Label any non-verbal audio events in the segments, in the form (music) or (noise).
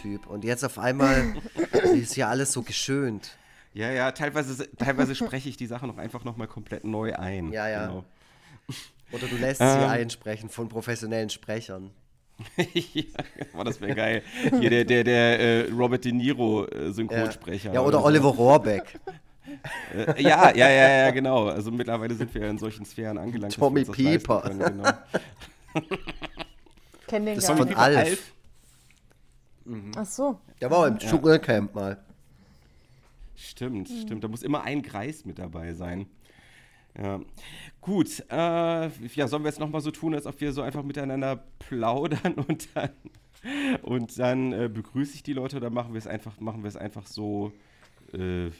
Typ. Und jetzt auf einmal (laughs) ist ja alles so geschönt. Ja, ja, teilweise, teilweise spreche ich die Sache noch einfach nochmal komplett neu ein. Ja, ja. Genau. Oder du lässt Ähm. sie einsprechen von professionellen Sprechern. (laughs) ja, boah, das wäre geil. Hier der, der, der äh, Robert De Niro äh, Synchronsprecher. Ja, oder so. Oliver Rohrbeck. Äh, ja, ja, ja, ja, genau. Also mittlerweile sind wir ja in solchen Sphären angelangt. Tommy Pieper. können, Genau. Kenn den Das gar von nicht. Alf. Ach so. Der war im Dschungelcamp mal. Stimmt, stimmt. Da muss immer ein Greis mit dabei sein. Ja. Gut, äh, ja, sollen wir jetzt nochmal so tun, als ob wir so einfach miteinander plaudern und dann, und dann äh, begrüße ich die Leute oder machen wir es einfach, machen wir es einfach so. Äh,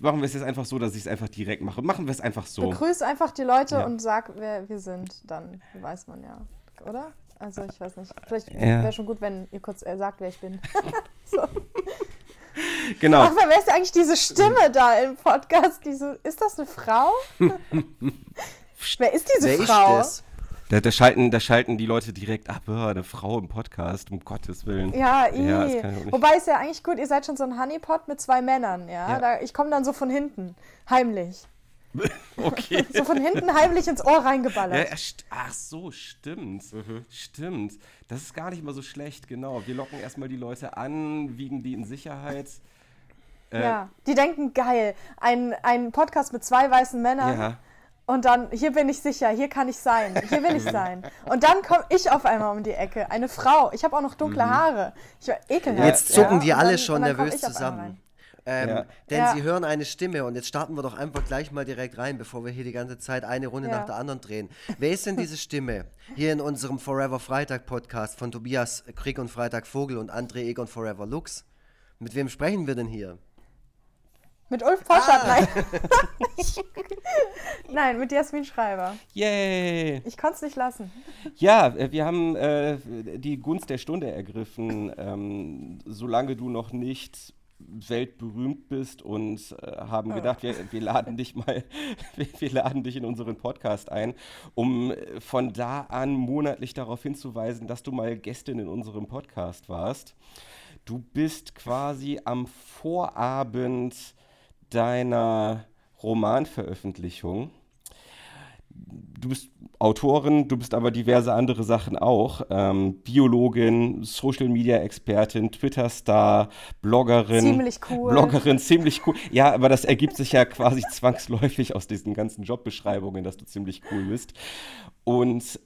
machen wir es jetzt einfach so, dass ich es einfach direkt mache. Machen wir es einfach so. Begrüß einfach die Leute Ja. und sag, wer wir sind. Dann weiß man ja, oder? Also ich weiß nicht. Vielleicht Ja. wäre schon gut, wenn ihr kurz äh, sagt, wer ich bin. (laughs) so. Genau. Ach, wer ist eigentlich diese Stimme da im Podcast? Diese, ist das eine Frau? (laughs) wer ist diese Wer ist Frau? das? Da, da, schalten, da schalten die Leute direkt ab, "Ah, eine Frau im Podcast, um Gottes Willen. Ja, Ja, nicht. Wobei ist ja eigentlich gut, ihr seid schon so ein Honeypot mit zwei Männern, ja. Ja. Da, ich komme dann so von hinten, heimlich. (laughs) Okay. So von hinten heimlich ins Ohr reingeballert. ja, ach so, stimmt. Stimmt. Das ist gar nicht mal so schlecht, genau. Wir locken erstmal die Leute an, wiegen die in Sicherheit. Äh, Ja, die denken, geil, ein, ein Podcast mit zwei weißen Männern ja. und dann, hier bin ich sicher, hier kann ich sein, hier will ich sein. Und dann komme ich auf einmal um die Ecke, eine Frau, ich habe auch noch dunkle Haare. Ich war ekelhaft. Jetzt zucken ja. die alle dann- schon nervös zusammen. Ähm, Ja. Denn Ja. sie hören eine Stimme und jetzt starten wir doch einfach gleich mal direkt rein, bevor wir hier die ganze Zeit eine Runde Ja. nach der anderen drehen. Wer ist denn diese Stimme? Hier in unserem Forever Freitag Podcast von Tobias Krieg und Freitag Vogel und André Egon Forever Lux. Mit wem sprechen wir denn hier? Mit Ulf Poschert, Ah. nein. (laughs) nein, mit Jasmin Schreiber. Yay! Ich konnte es nicht lassen. Ja, äh, wir haben äh, die Gunst der Stunde ergriffen. Ähm, solange du noch nicht weltberühmt bist und äh, haben gedacht, wir, wir laden dich mal, (laughs) wir, wir laden dich in unseren Podcast ein, um äh, von da an monatlich darauf hinzuweisen, dass du mal Gästin in unserem Podcast warst. Du bist quasi am Vorabend deiner Romanveröffentlichung. Du bist Autorin, du bist aber diverse andere Sachen auch. Ähm, Biologin, Social Media Expertin, Twitter-Star, Bloggerin. Ziemlich cool. Bloggerin, ziemlich cool. Ja, aber das ergibt sich ja quasi (laughs) zwangsläufig aus diesen ganzen Jobbeschreibungen, dass du ziemlich cool bist. Und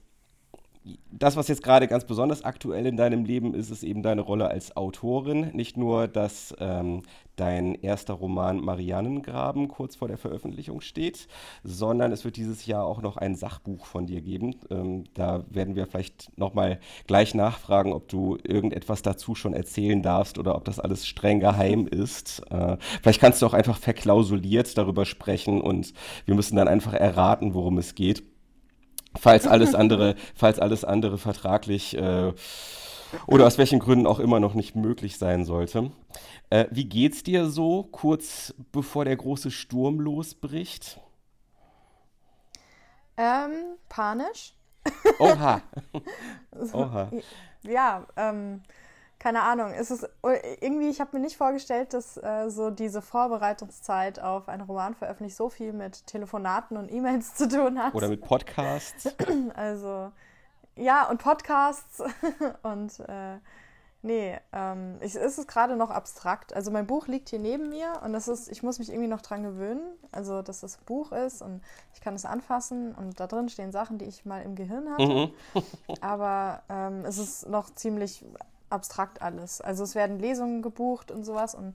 das, was jetzt gerade ganz besonders aktuell in deinem Leben ist, ist eben deine Rolle als Autorin. Nicht nur, dass ähm, dein erster Roman Mariannengraben kurz vor der Veröffentlichung steht, sondern es wird dieses Jahr auch noch ein Sachbuch von dir geben. Ähm, da werden wir vielleicht nochmal gleich nachfragen, ob du irgendetwas dazu schon erzählen darfst oder ob das alles streng geheim (laughs) ist. Äh, vielleicht kannst du auch einfach verklausuliert darüber sprechen und wir müssen dann einfach erraten, worum es geht falls alles andere, falls alles andere vertraglich äh, oder aus welchen Gründen auch immer noch nicht möglich sein sollte. Äh, wie geht's dir so kurz bevor der große Sturm losbricht? Ähm, panisch. Oha. (laughs) Oha. Ja, ähm, keine Ahnung. Es ist irgendwie, ich habe mir nicht vorgestellt, dass äh, so diese Vorbereitungszeit auf eine Romanveröffentlichung so viel mit Telefonaten und E-Mails (laughs) zu tun hat. Oder mit Podcasts. (clears throat) Also, ja, und Podcasts (laughs) und äh, nee, ähm, ich, es ist gerade noch abstrakt. Also mein Buch liegt hier neben mir und das ist, ich muss mich irgendwie noch dran gewöhnen, also dass das Buch ist und ich kann es anfassen und da drin stehen Sachen, die ich mal im Gehirn hatte. Mhm. Aber ähm, es ist noch ziemlich abstrakt alles. Also es werden Lesungen gebucht und sowas und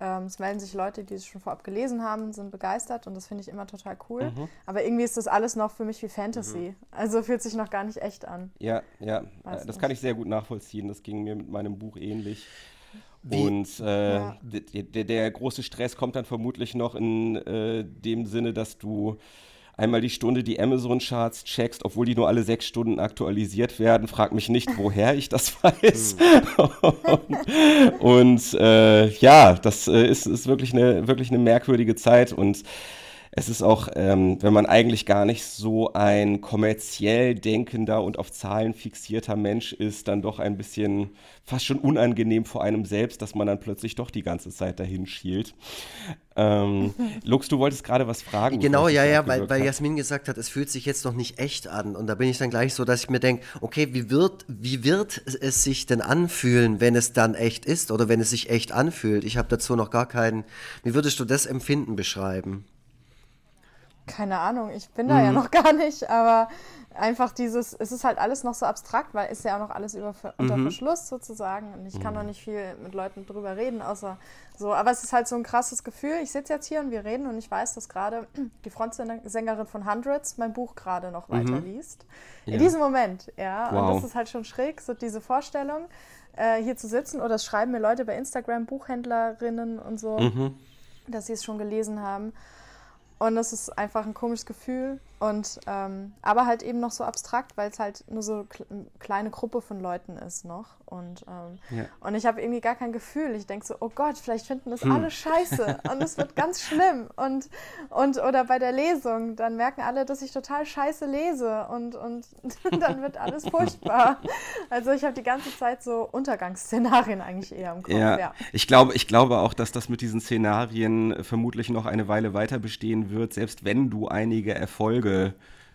ähm, es melden sich Leute, die es schon vorab gelesen haben, sind begeistert und das finde ich immer total cool. Mhm. Aber irgendwie ist das alles noch für mich wie Fantasy. Also fühlt sich noch gar nicht echt an. Ja, ja, Weiß das nicht. kann ich sehr gut nachvollziehen. Das ging mir mit meinem Buch ähnlich. Wie- Und äh, Ja. der, der, der große Stress kommt dann vermutlich noch in äh, dem Sinne, dass du einmal die Stunde die Amazon-Charts checkst, obwohl die nur alle sechs Stunden aktualisiert werden. Frag mich nicht, woher ich das (laughs) weiß. und und äh, ja, das äh, ist, ist wirklich, eine, wirklich eine merkwürdige Zeit und Es ist auch, ähm, wenn man eigentlich gar nicht so ein kommerziell denkender und auf Zahlen fixierter Mensch ist, dann doch ein bisschen fast schon unangenehm vor einem selbst, dass man dann plötzlich doch die ganze Zeit dahin schielt. Ähm, (laughs) Lux, du wolltest gerade was fragen. Genau, ja, ja, weil, weil Jasmin gesagt hat, es fühlt sich jetzt noch nicht echt an. Und da bin ich dann gleich so, dass ich mir denke, okay, wie wird, wie wird es sich denn anfühlen, wenn es dann echt ist oder wenn es sich echt anfühlt? Ich habe dazu noch gar keinen. Wie würdest du das Empfinden beschreiben? Keine Ahnung, ich bin da mhm. ja noch (laughs) gar nicht, aber einfach dieses, es ist halt alles noch so abstrakt, weil ist ja auch noch alles über, unter mhm. Verschluss sozusagen und ich kann mhm. noch nicht viel mit Leuten drüber reden, außer so, aber es ist halt so ein krasses Gefühl. Ich sitze jetzt hier und wir reden und ich weiß, dass gerade (clears throat) die Frontsängerin von Hundreds mein Buch gerade noch mhm. weiterliest. Ja. In diesem Moment, ja, wow. und das ist halt schon schräg, so diese Vorstellung, äh, hier zu sitzen oder es schreiben mir Leute bei Instagram, Buchhändlerinnen und so, mhm. dass sie es schon gelesen haben. Und das ist einfach ein komisches Gefühl. Und ähm, aber halt eben noch so abstrakt, weil es halt nur so eine kleine Gruppe von Leuten ist noch. Und, ähm, ja. und ich habe irgendwie gar kein Gefühl. Ich denke so, oh Gott, vielleicht finden das hm. alle scheiße und es wird ganz schlimm. Und, und oder bei der Lesung, dann merken alle, dass ich total scheiße lese und, und (laughs) dann wird alles (laughs) furchtbar. Also ich habe die ganze Zeit so Untergangsszenarien eigentlich eher im Kopf. Ja, ja. Ich, glaube, ich glaube auch, dass das mit diesen Szenarien vermutlich noch eine Weile weiter bestehen wird, selbst wenn du einige Erfolge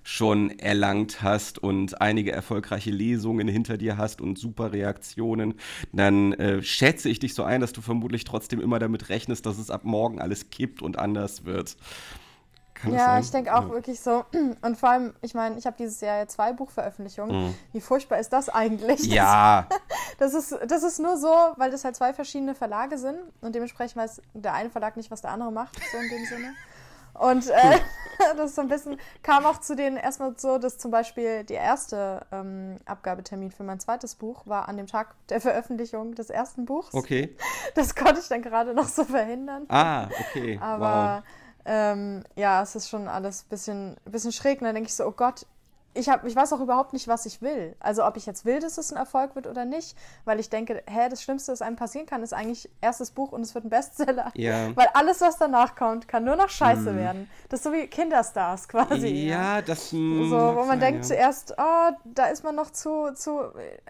schon erlangt hast und einige erfolgreiche Lesungen hinter dir hast und super Reaktionen, dann äh, schätze ich dich so ein, dass du vermutlich trotzdem immer damit rechnest, dass es ab morgen alles kippt und anders wird. Kann ja, ich denke auch ja. wirklich so. (clears throat) Und vor allem, ich meine, ich habe dieses Jahr ja zwei Buchveröffentlichungen. Mhm. Wie furchtbar ist das eigentlich? Ja. Das, (laughs) das, ist, das ist nur so, weil das halt zwei verschiedene Verlage sind und dementsprechend weiß der eine Verlag nicht, was der andere macht, so in dem Sinne. Und äh, (laughs) das ist so ein bisschen, kam auch zu denen erstmal so, dass zum Beispiel der erste ähm, Abgabetermin für mein zweites Buch war an dem Tag der Veröffentlichung des ersten Buchs. Okay. (laughs) Das konnte ich dann gerade noch so verhindern. Ah, okay. Aber wow. ähm, ja, es ist schon alles ein bisschen, bisschen schräg. Und dann denke ich so, oh Gott, ich, hab, ich weiß auch überhaupt nicht, was ich will. Also ob ich jetzt will, dass es ein Erfolg wird oder nicht, weil ich denke, hä, das Schlimmste, was einem passieren kann, ist eigentlich erstes Buch und es wird ein Bestseller. Ja. (laughs) Weil alles, was danach kommt, kann nur noch scheiße mm. werden. Das ist so wie Kinderstars quasi. Ja, das mm, So, wo man sein, denkt ja. zuerst, oh, da ist man noch zu, zu,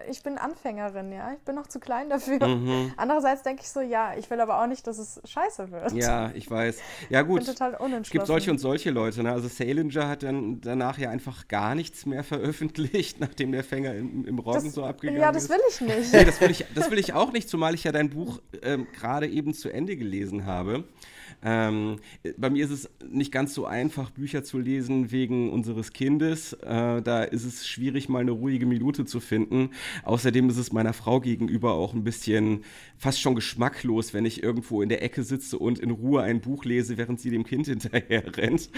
ich bin Anfängerin, ja, ich bin noch zu klein dafür. Mhm. Andererseits denke ich so, ja, ich will aber auch nicht, dass es scheiße wird. Ja, ich weiß. Ja gut, ich bin total unentschlossen. es gibt solche und solche Leute. Ne? Also Salinger hat dann danach ja einfach gar nichts nichts mehr veröffentlicht, (laughs) nachdem der Fänger im, im Roggen das, so abgegangen ist. Ja, das will ich nicht. Nee, das will ich, das will ich auch nicht, zumal ich ja dein Buch ähm, gerade eben zu Ende gelesen habe. Ähm, bei mir ist es nicht ganz so einfach, Bücher zu lesen wegen unseres Kindes. Äh, da ist es schwierig, mal eine ruhige Minute zu finden. Außerdem ist es meiner Frau gegenüber auch ein bisschen fast schon geschmacklos, wenn ich irgendwo in der Ecke sitze und in Ruhe ein Buch lese, während sie dem Kind (laughs) hinterher rennt.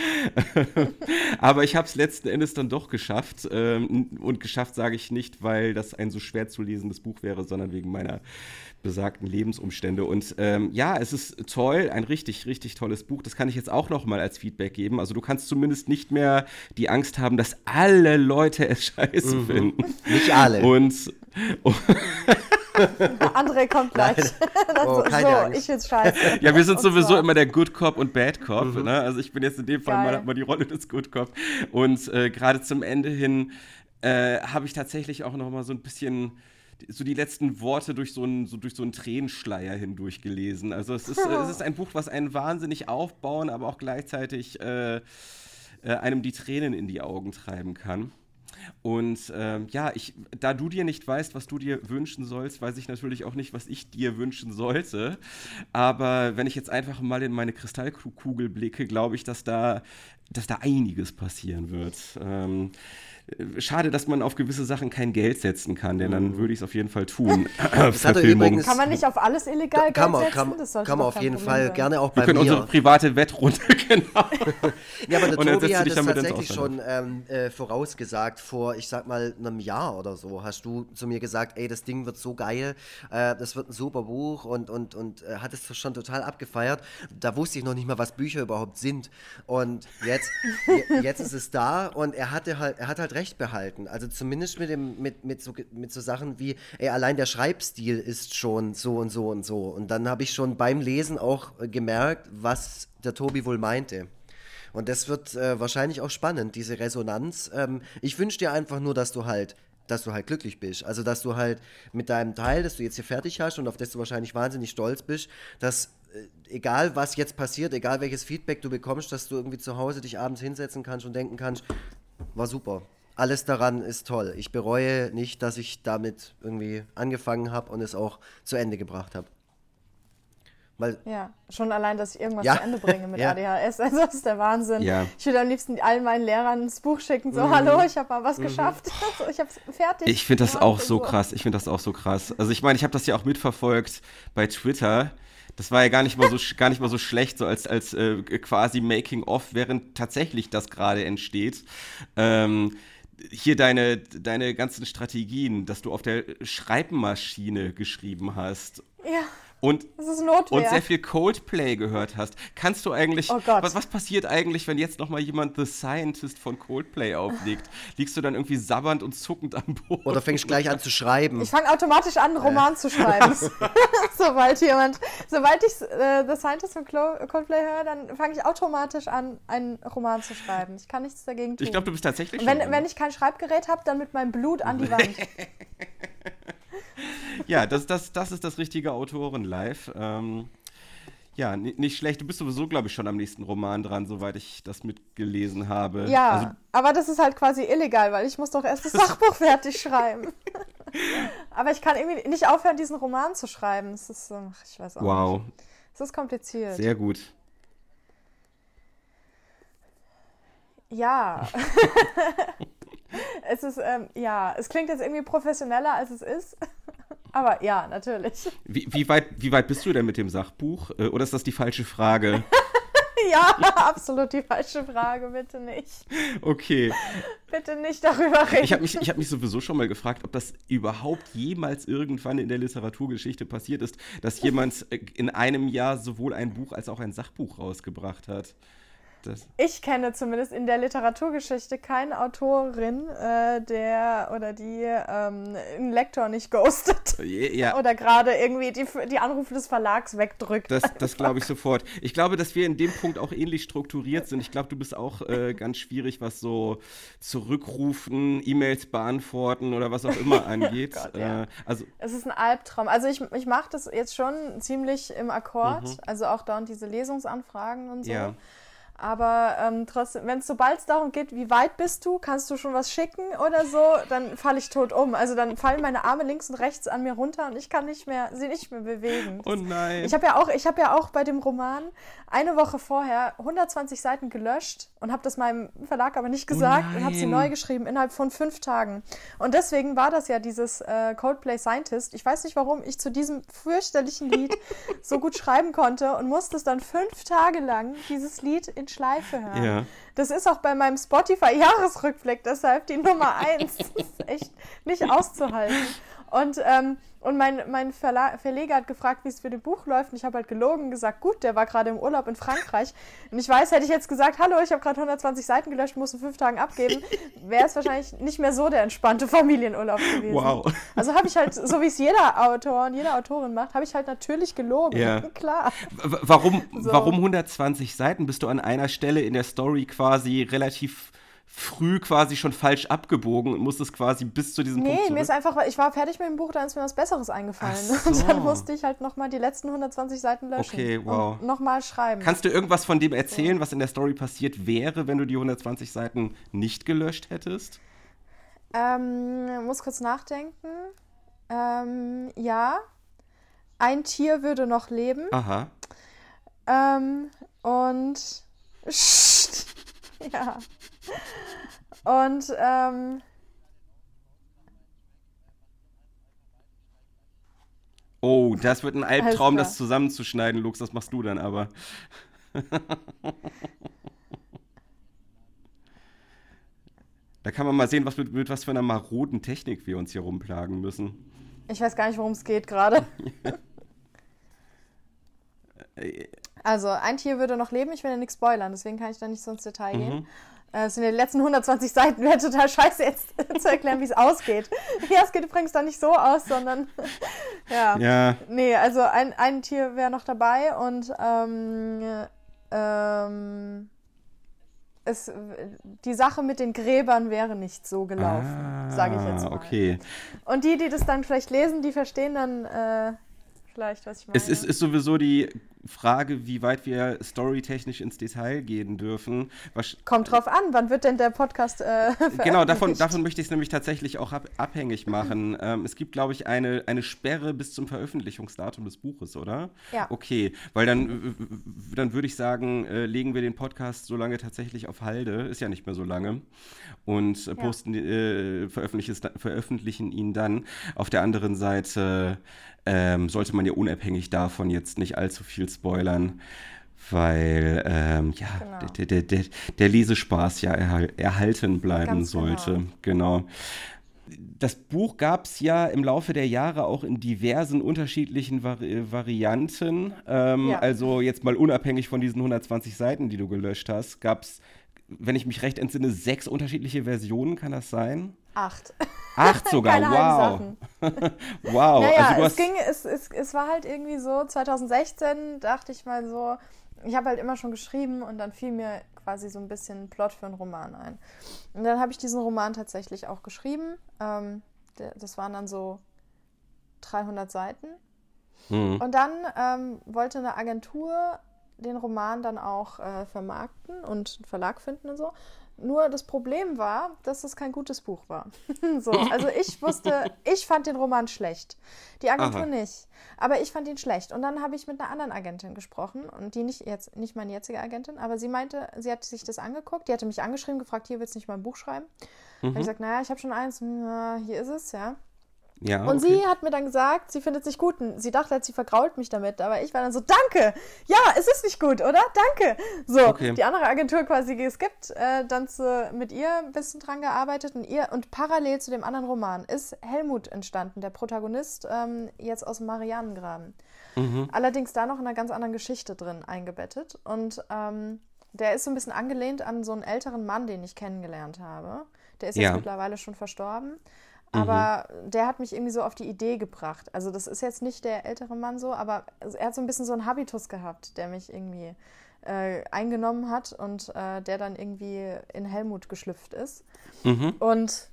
(laughs) Aber ich habe es letzten Endes dann doch geschafft. Ähm, und geschafft sage ich nicht, weil das ein so schwer zu lesendes Buch wäre, sondern wegen meiner besagten Lebensumstände. Und ähm, ja, es ist toll, ein richtig, richtig tolles Buch. Das kann ich jetzt auch noch mal als Feedback geben. Also du kannst zumindest nicht mehr die Angst haben, dass alle Leute es (laughs) scheiße mhm. finden. Nicht alle. Und, (laughs) und André kommt gleich. (laughs) Oh, so, Angst. ich find's scheiße. Ja, wir sind und sowieso zwar. immer der Good Cop und Bad Cop. Mhm. Ne? Also ich bin jetzt in dem Fall mal, mal, die Rolle des Good Cop. Und äh, gerade zum Ende hin äh, habe ich tatsächlich auch noch mal so ein bisschen so die letzten Worte durch so einen, so durch so einen Tränenschleier hindurch gelesen. Also es ist, es ist ein Buch, was einen wahnsinnig aufbauen, aber auch gleichzeitig äh, äh, einem die Tränen in die Augen treiben kann. Und ähm, ja, ich, da du dir nicht weißt, was du dir wünschen sollst, weiß ich natürlich auch nicht, was ich dir wünschen sollte. Aber wenn ich jetzt einfach mal in meine Kristallkugel blicke, glaube ich, dass da, dass da einiges passieren wird. Ähm, schade, dass man auf gewisse Sachen kein Geld setzen kann, denn dann mhm. würde ich es auf jeden Fall tun. (clears throat) übrigens, kann man nicht auf alles illegal kann man, setzen? Kann, das kann man auf jeden Problem Fall sein. gerne auch bei Wir können mir. unsere private Wettrunde, (laughs) genau. ja, aber der Tobi hat es tatsächlich schon ähm, äh, vorausgesagt, vor, ich sag mal, einem Jahr oder so, hast du zu mir gesagt, ey, das Ding wird so geil, äh, das wird ein super Buch und, und, und äh, hat es schon total abgefeiert. Da wusste ich noch nicht mal, was Bücher überhaupt sind. Und jetzt, (laughs) jetzt ist es da und er hatte halt, er hat halt recht behalten. Also zumindest mit, dem, mit, mit, so, mit so Sachen wie, ey, allein der Schreibstil ist schon so und so und so. Und dann habe ich schon beim Lesen auch äh, gemerkt, was der Tobi wohl meinte. Und das wird äh, wahrscheinlich auch spannend, diese Resonanz. Ähm, ich wünsche dir einfach nur, dass du halt dass du halt glücklich bist. Also, dass du halt mit deinem Teil, das du jetzt hier fertig hast und auf das du wahrscheinlich wahnsinnig stolz bist, dass äh, egal was jetzt passiert, egal welches Feedback du bekommst, dass du irgendwie zu Hause dich abends hinsetzen kannst und denken kannst, war super. Alles daran ist toll. Ich bereue nicht, dass ich damit irgendwie angefangen habe und es auch zu Ende gebracht habe. Weil ja, schon allein, dass ich irgendwas ja. zu Ende bringe mit (laughs) ja. ADHS, also das ist der Wahnsinn. Ja. Ich würde am liebsten allen meinen Lehrern das Buch schicken, so, mhm. hallo, ich habe mal was mhm. geschafft, (laughs) also, ich habe es fertig. Ich finde das auch so krass, ich finde das auch so krass. Also ich meine, ich habe das ja auch mitverfolgt bei Twitter. Das war ja gar nicht mal so, gar nicht mal so schlecht, so als, als äh, quasi Making-of, während tatsächlich das gerade entsteht. Ähm, hier deine, deine ganzen Strategien, dass du auf der Schreibmaschine geschrieben hast. Ja und, und sehr viel Coldplay gehört hast. Kannst du eigentlich, oh was, was passiert eigentlich, wenn jetzt nochmal jemand The Scientist von Coldplay auflegt? Liegst du dann irgendwie sabbernd und zuckend am Boden? Oder fängst du gleich an zu schreiben? Ich fange automatisch an, einen Roman äh. zu schreiben. (laughs) (laughs) sobald jemand, sobald ich äh, The Scientist von Coldplay höre, dann fange ich automatisch an, einen Roman zu schreiben. Ich kann nichts dagegen tun. Ich glaube, du bist tatsächlich wenn, wenn ich kein Schreibgerät habe, dann mit meinem Blut an die (laughs) Wand. Ja, das, das, das ist das richtige Autoren-Live. Ähm, ja, nicht schlecht. Du bist sowieso, glaube ich, schon am nächsten Roman dran, soweit ich das mitgelesen habe. Ja, also, aber das ist halt quasi illegal, weil ich muss doch erst das Sachbuch fertig schreiben. (laughs) aber ich kann irgendwie nicht aufhören, diesen Roman zu schreiben. Das ist, ach, ich weiß auch wow. nicht. Es ist kompliziert. Sehr gut. Ja. (laughs) es ist, ähm, ja, es klingt jetzt irgendwie professioneller, als es ist. Aber ja, natürlich. Wie, wie, weit, wie weit bist du denn mit dem Sachbuch? Äh, oder ist das die falsche Frage? (laughs) ja, (laughs) absolut die falsche Frage, bitte nicht. Okay. Bitte nicht darüber reden. Ich habe mich, hab mich sowieso schon mal gefragt, ob das überhaupt jemals irgendwann in der Literaturgeschichte passiert ist, dass jemand äh, in einem Jahr sowohl ein Buch als auch ein Sachbuch rausgebracht hat das? Ich kenne zumindest in der Literaturgeschichte keine Autorin, äh, der oder die ähm, einen Lektor nicht ghostet. (laughs) Ja. oder gerade irgendwie die, die Anrufe des Verlags wegdrückt. Das, das (laughs) glaube ich sofort. Ich glaube, dass wir in dem Punkt auch ähnlich strukturiert sind. Ich glaube, du bist auch äh, ganz schwierig, was so Zurückrufen, E-Mails beantworten oder was auch immer (laughs) angeht. Gott, ja. äh, also, es ist ein Albtraum. Also ich, ich mache das jetzt schon ziemlich im Akkord. Mhm. Also auch da und diese Lesungsanfragen und so. Ja. Aber ähm, trotzdem, wenn es sobald es darum geht, wie weit bist du, kannst du schon was schicken oder so, dann falle ich tot um. Also dann fallen meine Arme links und rechts an mir runter und ich kann nicht mehr, sie nicht mehr bewegen. Oh nein. Ich habe ja auch, ich habe ja auch bei dem Roman eine Woche vorher 120 Seiten gelöscht und habe das meinem Verlag aber nicht oh gesagt oh und habe sie neu geschrieben innerhalb von fünf Tagen. Und deswegen war das ja dieses äh, Coldplay Scientist. Ich weiß nicht, warum ich zu diesem fürchterlichen Lied (laughs) so gut schreiben konnte und musste es dann fünf Tage lang dieses Lied in Schleife hören. Ja. Das ist auch bei meinem Spotify-Jahresrückblick deshalb die Nummer (laughs) eins. das ist echt nicht auszuhalten. Und ähm, und mein, mein Verla Verleger hat gefragt, wie es für den Buch läuft. Und ich habe halt gelogen und gesagt, gut, der war gerade im Urlaub in Frankreich. Und ich weiß, hätte ich jetzt gesagt, hallo, ich habe gerade 120 Seiten gelöscht, muss in fünf Tagen abgeben, (laughs) wäre es wahrscheinlich nicht mehr so der entspannte Familienurlaub gewesen. Wow. Also habe ich halt, so wie es jeder Autor und jede Autorin macht, habe ich halt natürlich gelogen. Ja. (laughs) Klar. W warum, so. warum 120 Seiten? Bist du an einer Stelle in der Story quasi relativ früh quasi schon falsch abgebogen und musste es quasi bis zu diesem nee, Punkt. Nee, mir ist einfach, ich war fertig mit dem Buch, dann ist mir was Besseres eingefallen. So. (laughs) Und dann musste ich halt nochmal die letzten 120 Seiten löschen. Okay, wow. Und nochmal schreiben. Kannst du irgendwas von dem erzählen, was in der Story passiert wäre, wenn du die 120 Seiten nicht gelöscht hättest? Ähm, muss kurz nachdenken. Ähm, ja. Ein Tier würde noch leben. Aha. Ähm, und. (laughs) ja. Und ähm, Oh, das wird ein Albtraum, das zusammenzuschneiden, Lux. Das machst du dann aber. da kann man mal sehen, was mit, mit, was für einer maroden Technik wir uns hier rumplagen müssen. Ich weiß gar nicht, worum es geht gerade. (laughs) also, ein Tier würde noch leben, ich will ja nichts spoilern, deswegen kann ich da nicht so ins Detail mhm. gehen. Äh, es sind die letzten 120 Seiten, wäre total scheiße jetzt (laughs) zu erklären, wie es ausgeht. Ja, es geht übrigens dann nicht so aus, sondern (laughs) ja. ja. Nee, also ein, ein Tier wäre noch dabei und ähm, ähm, es, die Sache mit den Gräbern wäre nicht so gelaufen, ah, sage ich jetzt mal. Okay. Und die, die das dann vielleicht lesen, die verstehen dann äh, vielleicht, was ich meine. Es ist, ist sowieso die Frage, wie weit wir storytechnisch ins Detail gehen dürfen. Was Kommt drauf an, wann wird denn der Podcast äh, Genau, davon, davon möchte ich es nämlich tatsächlich auch ab, abhängig machen. (clears throat) ähm, es gibt, glaube ich, eine, eine Sperre bis zum Veröffentlichungsdatum des Buches, oder? Ja. Okay, weil dann, dann würde ich sagen, äh, legen wir den Podcast so lange tatsächlich auf Halde, ist ja nicht mehr so lange, und äh, posten, ja. äh, veröffentlichen ihn dann. Auf der anderen Seite ähm, sollte man ja unabhängig davon jetzt nicht allzu viel spoilern, weil ähm, ja, genau. der, der, der, der, Lesespaß ja erhalten bleiben Ganz sollte. Genau. genau. Das Buch gab es ja im Laufe der Jahre auch in diversen unterschiedlichen Vari Varianten. Ähm, ja. Also jetzt mal unabhängig von diesen 120 Seiten, die du gelöscht hast, gab es, wenn ich mich recht entsinne, sechs unterschiedliche Versionen, kann das sein? Acht. Acht sogar, (laughs) wow. (laughs) wow. Naja, also es, ging, es, es, es war halt irgendwie so, 2016 dachte ich mal so, ich habe halt immer schon geschrieben und dann fiel mir quasi so ein bisschen Plot für einen Roman ein. Und dann habe ich diesen Roman tatsächlich auch geschrieben. Ähm, das waren dann so 300 Seiten. Mhm. Und dann ähm, wollte eine Agentur den Roman dann auch äh, vermarkten und einen Verlag finden und so. Nur das Problem war, dass es kein gutes Buch war. (laughs) so, (laughs) also ich wusste, ich fand den Roman schlecht. Die Agentur Aha. nicht. Aber ich fand ihn schlecht. Und dann habe ich mit einer anderen Agentin gesprochen und die nicht jetzt nicht meine jetzige Agentin, aber sie meinte, sie hat sich das angeguckt, die hatte mich angeschrieben, gefragt, hier willst du nicht mal ein Buch schreiben? Mhm. Habe ich gesagt, naja, ich habe schon eins, na, hier ist es, ja. Ja, und okay. sie hat mir dann gesagt, sie findet es nicht gut. Und sie dachte, sie vergrault mich damit. Aber ich war dann so, danke! Ja, es ist nicht gut, oder? Danke! So, okay. die andere Agentur quasi geskippt, äh, dann zu, mit ihr ein bisschen dran gearbeitet. Und, ihr, und parallel zu dem anderen Roman ist Helmut entstanden, der Protagonist, ähm, jetzt aus dem Marianengraben. Mhm. Allerdings da noch in einer ganz anderen Geschichte drin eingebettet. Und ähm, der ist so ein bisschen angelehnt an so einen älteren Mann, den ich kennengelernt habe. Der ist ja. jetzt mittlerweile schon verstorben. Aber mhm. der hat mich irgendwie so auf die Idee gebracht. Also das ist jetzt nicht der ältere Mann so, aber er hat so ein bisschen so einen Habitus gehabt, der mich irgendwie äh, eingenommen hat und äh, der dann irgendwie in Helmut geschlüpft ist. Mhm. Und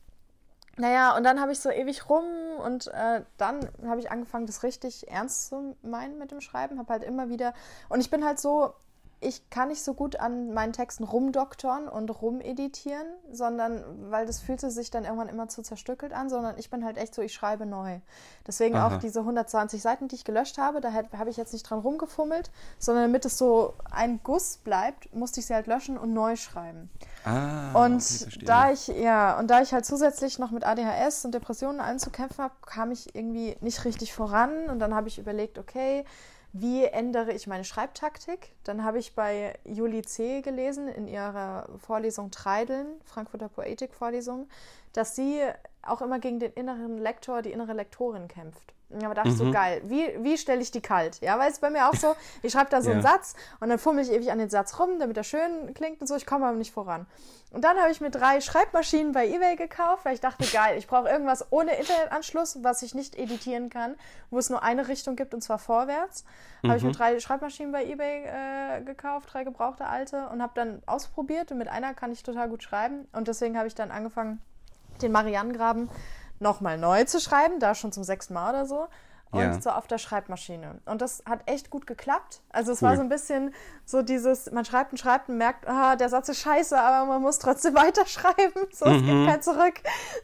naja, und dann habe ich so ewig rum und äh, dann habe ich angefangen, das richtig ernst zu meinen mit dem Schreiben. Habe halt immer wieder, und ich bin halt so, ich kann nicht so gut an meinen Texten rumdoktoren und rumeditieren, sondern weil das fühlte sich dann irgendwann immer zu zerstückelt an, sondern ich bin halt echt so, ich schreibe neu. Deswegen Aha. auch diese 120 Seiten, die ich gelöscht habe, da habe ich jetzt nicht dran rumgefummelt, sondern damit es so ein Guss bleibt, musste ich sie halt löschen und neu schreiben. Ah, und okay, da ich, ja, und da ich halt zusätzlich noch mit ADHS und Depressionen allen zu kämpfen habe, kam ich irgendwie nicht richtig voran und dann habe ich überlegt, okay, wie ändere ich meine Schreibtaktik? Dann habe ich bei Julie C. gelesen in ihrer Vorlesung Treideln, Frankfurter Poetik-Vorlesung, dass sie auch immer gegen den inneren Lektor, die innere Lektorin kämpft. Ja, aber dachte ich mhm. so, geil, wie, wie stelle ich die kalt? Ja, weil es bei mir auch so, ich schreibe da so ja. einen Satz und dann fummel ich ewig an den Satz rum, damit er schön klingt und so, ich komme aber nicht voran. Und dann habe ich mir drei Schreibmaschinen bei Ebay gekauft, weil ich dachte, geil, ich brauche irgendwas ohne Internetanschluss, was ich nicht editieren kann, wo es nur eine Richtung gibt und zwar vorwärts. Mhm. Habe ich mir mhm. drei Schreibmaschinen bei Ebay äh, gekauft, drei gebrauchte alte und habe dann ausprobiert und mit einer kann ich total gut schreiben und deswegen habe ich dann angefangen, den Marianengraben nochmal neu zu schreiben, da schon zum sechsten Mal oder so. Und ja. so auf der Schreibmaschine. Und das hat echt gut geklappt. Also es cool. war so ein bisschen so dieses, man schreibt und schreibt und merkt, ah, der Satz ist scheiße, aber man muss trotzdem (laughs) weiterschreiben. So, mhm. es gibt mhm. kein Zurück.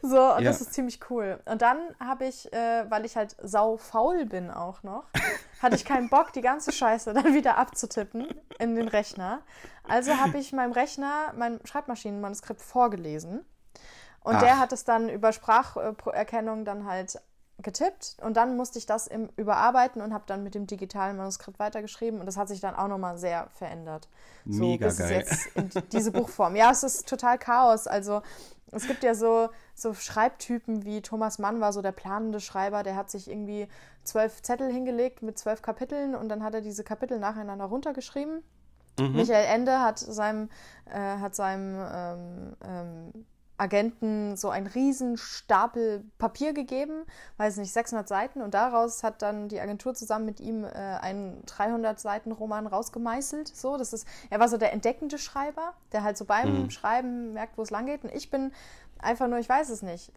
So, und ja. das ist ziemlich cool. Und dann habe ich, äh, weil ich halt sau faul bin auch noch, hatte ich keinen Bock, die ganze Scheiße (laughs) dann wieder abzutippen in den Rechner. Also habe ich meinem Rechner mein Schreibmaschinenmanuskript vorgelesen. Und Ach. der hat es dann über Spracherkennung dann halt getippt und dann musste ich das im überarbeiten und habe dann mit dem digitalen Manuskript weitergeschrieben und das hat sich dann auch nochmal sehr verändert. So Mega bis geil. jetzt in diese Buchform. Ja, es ist total Chaos. Also es gibt ja so, so Schreibtypen wie Thomas Mann war so der planende Schreiber, der hat sich irgendwie zwölf Zettel hingelegt mit zwölf Kapiteln und dann hat er diese Kapitel nacheinander runtergeschrieben. Mhm. Michael Ende hat seinem, äh, hat seinem ähm, ähm, Agenten so einen riesen Stapel Papier gegeben, weiß nicht, 600 Seiten und daraus hat dann die Agentur zusammen mit ihm äh, einen 300 Seiten Roman rausgemeißelt. So, das ist, er war so der entdeckende Schreiber, der halt so beim mhm. Schreiben merkt, wo es lang geht und ich bin einfach nur, ich weiß es nicht,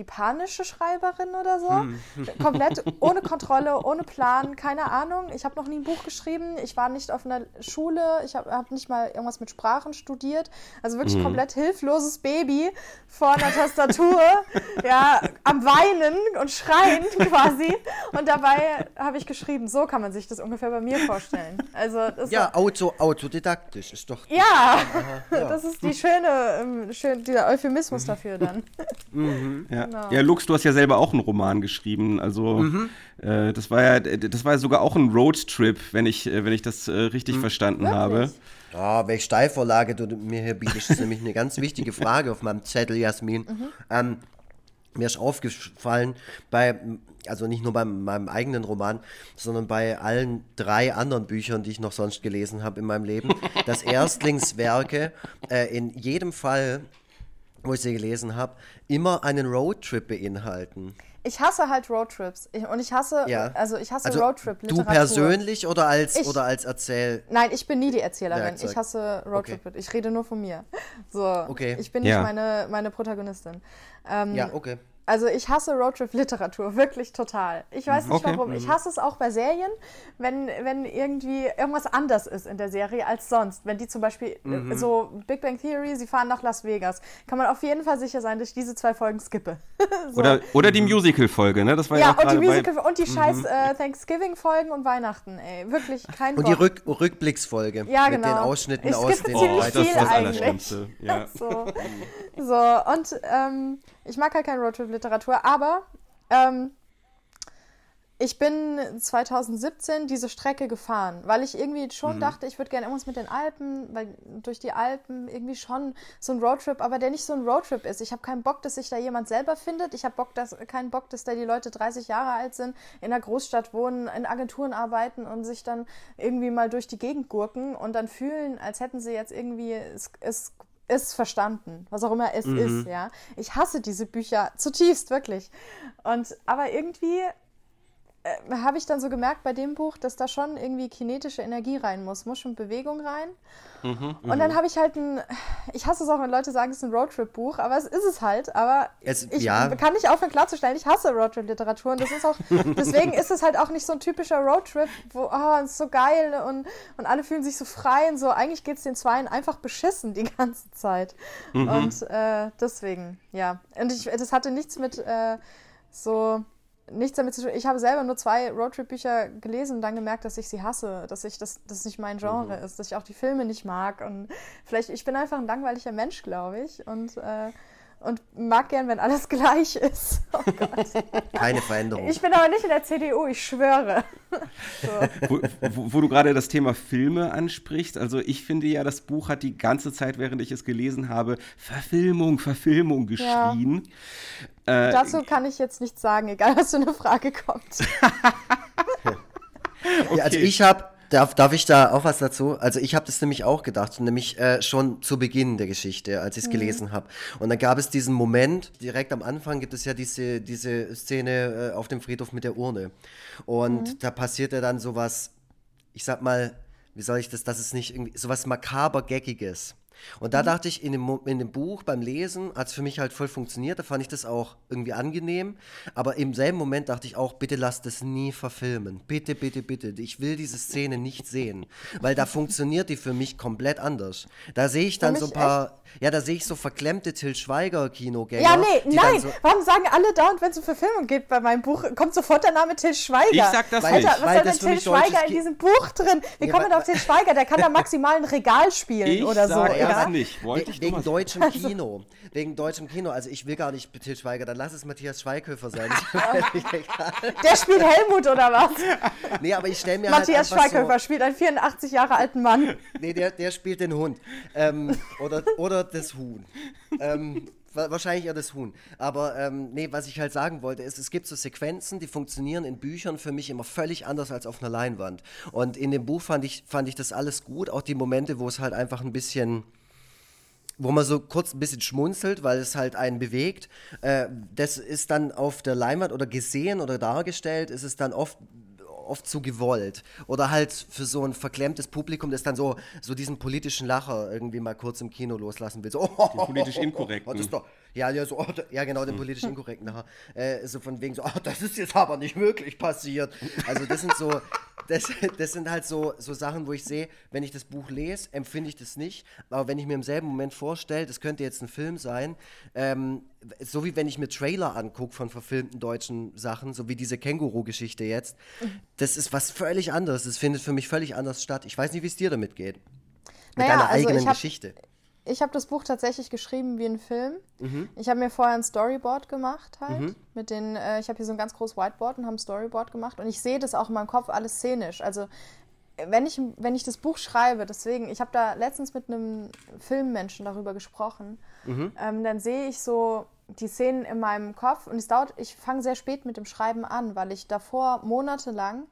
die panische Schreiberin oder so. Hm. (laughs) Komplett ohne Kontrolle, ohne Plan, keine Ahnung. Ich habe noch nie ein Buch geschrieben. Ich war nicht auf einer Schule. Ich habe hab nicht mal irgendwas mit Sprachen studiert. Also wirklich mhm. komplett hilfloses Baby vor einer Tastatur, (laughs) ja, am Weinen und Schreien (laughs) quasi. Und dabei habe ich geschrieben. So kann man sich das ungefähr bei mir vorstellen. Also das ja, auto, autodidaktisch ist doch. Ja, Aha, ja. das ist die schöne, ähm, schön, dieser Euphemismus dafür dann. (laughs) Mhm. Ja. Genau. Ja, Lux, du hast ja selber auch einen Roman geschrieben. Also mhm. äh, das war ja, das war ja sogar auch ein Roadtrip, wenn ich, äh, wenn ich das äh, richtig mhm. verstanden Wirklich? habe. Ja, welche Steilvorlage du mir hier bietest, ist nämlich eine ganz wichtige Frage auf meinem Zettel, Jasmin. Mhm. Ähm, mir ist aufgefallen, bei, also nicht nur bei meinem eigenen Roman, sondern bei allen drei anderen Büchern, die ich noch sonst gelesen habe in meinem Leben, dass (laughs) Erstlingswerke äh, in jedem Fall wo ich sie gelesen habe, immer einen Roadtrip beinhalten. Ich hasse halt Roadtrips. Ich, und ich hasse, ja. also ich hasse also Roadtrip-Literatur. Du persönlich oder als, ich, oder als Erzähl... Nein, ich bin nie die Erzählerin. Werkzeug. Ich hasse Roadtrip. Okay. Ich rede nur von mir. (laughs) So, okay. Ich bin ja. nicht meine, meine Protagonistin. Ähm, ja, okay. Also ich hasse Roadtrip-Literatur, (laughs) wirklich total. Ich weiß nicht okay. warum. Ich mhm. hasse es auch bei Serien, wenn, wenn irgendwie irgendwas anders ist in der Serie als sonst. Wenn die zum Beispiel äh, mhm. so Big Bang Theory, sie fahren nach Las Vegas, kann man auf jeden Fall sicher sein, dass ich diese zwei Folgen skippe. (laughs) so. oder, oder die Musical-Folge, ne? Das war ja, ja und die Musical und die mhm. scheiß äh, Thanksgiving-Folgen und Weihnachten, ey. Wirklich kein Und die Rück Rückblicksfolge ja, genau. mit den Ausschnitten ich aus den oh, das ist das Allerschlimmste. Ja. (laughs) so. so, und ähm, ich mag halt keine Roadtrip-Literatur, aber ähm, ich bin 2017 diese Strecke gefahren, weil ich irgendwie schon mhm. dachte, ich würde gerne irgendwas mit den Alpen, weil durch die Alpen irgendwie schon so ein Roadtrip, aber der nicht so ein Roadtrip ist. Ich habe keinen Bock, dass sich da jemand selber findet. Ich habe Bock, dass, keinen Bock, dass da die Leute 30 Jahre alt sind, in einer Großstadt wohnen, in Agenturen arbeiten und sich dann irgendwie mal durch die Gegend gurken und dann fühlen, als hätten sie jetzt irgendwie es, es ist verstanden, was auch immer es mhm. ist, ja. Ich hasse diese Bücher zutiefst, wirklich. Und aber irgendwie äh, habe ich dann so gemerkt bei dem Buch, dass da schon irgendwie kinetische Energie rein muss, muss schon Bewegung rein. Mhm, und dann habe ich halt ein, ich hasse es auch, wenn Leute sagen, es ist ein Roadtrip-Buch, aber es ist es halt. Aber es, ich ja. kann nicht aufhören klarzustellen, ich hasse Roadtrip-Literatur und das ist auch, (laughs) deswegen ist es halt auch nicht so ein typischer Roadtrip, wo, oh, es ist so geil und, und alle fühlen sich so frei und so. Eigentlich geht es den Zweien einfach beschissen die ganze Zeit. Mhm. Und äh, deswegen, ja. Und ich, das hatte nichts mit äh, so nichts damit zu tun. Ich habe selber nur zwei Roadtrip-Bücher gelesen und dann gemerkt, dass ich sie hasse, dass ich das, das nicht mein Genre mhm. ist, dass ich auch die Filme nicht mag und vielleicht ich bin einfach ein langweiliger Mensch, glaube ich und äh, und mag gern, wenn alles (laughs) gleich ist. Oh Gott. Keine Veränderung. Ich bin aber nicht in der CDU, ich schwöre. (laughs) So. Wo, wo, wo, du gerade das Thema Filme ansprichst, also ich finde ja, das Buch hat die ganze Zeit, während ich es gelesen habe, Verfilmung, Verfilmung geschrien. Ja. Äh, Dazu kann ich jetzt nichts sagen, egal was für eine Frage kommt. okay. (laughs) ja, also ich habe Darf, darf ich da auch was dazu? Also ich habe das nämlich auch gedacht, nämlich äh, schon zu Beginn der Geschichte, als ich es mhm. gelesen habe. Und dann gab es diesen Moment, direkt am Anfang gibt es ja diese, diese Szene äh, auf dem Friedhof mit der Urne. Und mhm. da passiert ja dann sowas, ich sag mal, wie soll ich das, das ist nicht irgendwie, sowas makaber-geckiges. Und da mhm. dachte ich, in dem, in dem Buch beim Lesen hat es für mich halt voll funktioniert. Da fand ich das auch irgendwie angenehm. Aber im selben Moment dachte ich auch, bitte lass das nie verfilmen. Bitte, bitte, bitte. Ich will diese Szene nicht sehen. Weil da funktioniert die für mich komplett anders. Da sehe ich dann so ein paar. Echt? Ja, da sehe ich so verklemmte Till Schweiger-Kinogänger. Ja, nee, nein. So Warum sagen alle da und wenn es um Verfilmung geht bei meinem Buch, kommt sofort der Name Till Schweiger? Ich sag das Alter, nicht. was weil soll denn Till Schweiger in diesem Buch drin? Wie ja, kommt man auf Till Schweiger? Der kann da maximal ein Regal spielen ich oder so. Sag ja, nicht. Wollte ich wegen deutschem Kino. Wegen deutschem Kino. Also ich will gar nicht Till Schweiger, dann lass es Matthias Schweighöfer sein. (laughs) (laughs) Der spielt Helmut oder was? (laughs) Nee, aber ich stelle mir halt Matthias halt Schweighöfer so, spielt einen 84 Jahre alten Mann. Nee, der, der spielt den Hund. Ähm, oder, oder das Huhn. Ähm, wahrscheinlich eher das Huhn. Aber ähm, nee, was ich halt sagen wollte, ist, es gibt so Sequenzen, die funktionieren in Büchern für mich immer völlig anders als auf einer Leinwand. Und in dem Buch fand ich, fand ich das alles gut, auch die Momente, wo es halt einfach ein bisschen wo man so kurz ein bisschen schmunzelt, weil es halt einen bewegt. Äh, das ist dann auf der Leinwand oder gesehen oder dargestellt, ist es dann oft oft zu gewollt. Oder halt für so ein verklemmtes Publikum, das dann so, so diesen politischen Lacher irgendwie mal kurz im Kino loslassen will. So, oh, (laughs) den politisch inkorrekten. (laughs) Oh, ja, ja, so, oh, (laughs) ja, genau, den politisch inkorrekten Lacher. Äh, so von wegen so, oh, das ist jetzt aber nicht wirklich passiert. Also das sind so, das, (laughs) das sind halt so, so Sachen, wo ich sehe, wenn ich das Buch lese, empfinde ich das nicht. Aber wenn ich mir im selben Moment vorstelle, das könnte jetzt ein Film sein, ähm, so wie wenn ich mir Trailer angucke von verfilmten deutschen Sachen, so wie diese Känguru-Geschichte jetzt, das ist was völlig anderes. Das findet für mich völlig anders statt. Ich weiß nicht, wie es dir damit geht. Mit naja, deiner also eigenen hab, Geschichte. Ich habe das Buch tatsächlich geschrieben wie ein Film. Mhm. Ich habe mir vorher ein Storyboard gemacht halt. Mhm. Mit den, äh, ich habe hier so ein ganz großes Whiteboard und habe ein Storyboard gemacht. Und ich sehe das auch in meinem Kopf alles szenisch. Also wenn ich, wenn ich das Buch schreibe, deswegen, ich habe da letztens mit einem Filmmenschen darüber gesprochen, mhm. ähm, dann sehe ich so die Szenen in meinem Kopf und es dauert, ich fange sehr spät mit dem Schreiben an, weil ich davor monatelang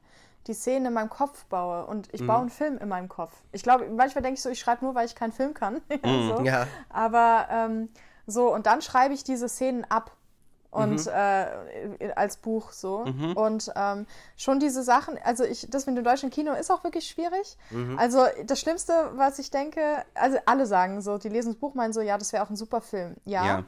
die Szenen in meinem Kopf baue und ich mhm. baue einen Film in meinem Kopf. Ich glaube, manchmal denke ich so, ich schreibe nur, weil ich keinen Film kann. (laughs) mhm, so. ja. Aber ähm, so, und dann schreibe ich diese Szenen ab und mhm. äh, als Buch so. Mhm. Und ähm, schon diese Sachen, also ich, das mit dem deutschen Kino ist auch wirklich schwierig. Mhm. Also das Schlimmste, was ich denke, also alle sagen so, die lesen das Buch, meinen so, ja, das wäre auch ein super Film. Ja. ja.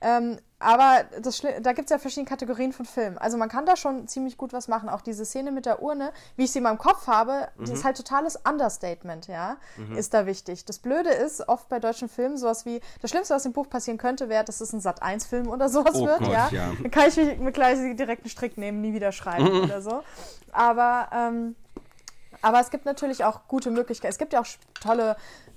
Ähm, aber das, da gibt es ja verschiedene Kategorien von Filmen. Also man kann da schon ziemlich gut was machen. Auch diese Szene mit der Urne, wie ich sie in meinem Kopf habe, mhm. das ist halt totales Understatement, ja, mhm. ist da wichtig. Das Blöde ist, oft bei deutschen Filmen sowas wie, das Schlimmste, was im Buch passieren könnte, wäre, dass es ein Sat-1-Film oder sowas oh wird, Gott, ja. ja. Dann kann ich mir gleich direkt einen Strick nehmen, nie wieder schreiben mhm. (laughs) oder so. Aber ähm, aber es gibt natürlich auch gute Möglichkeiten. Es gibt ja auch tolle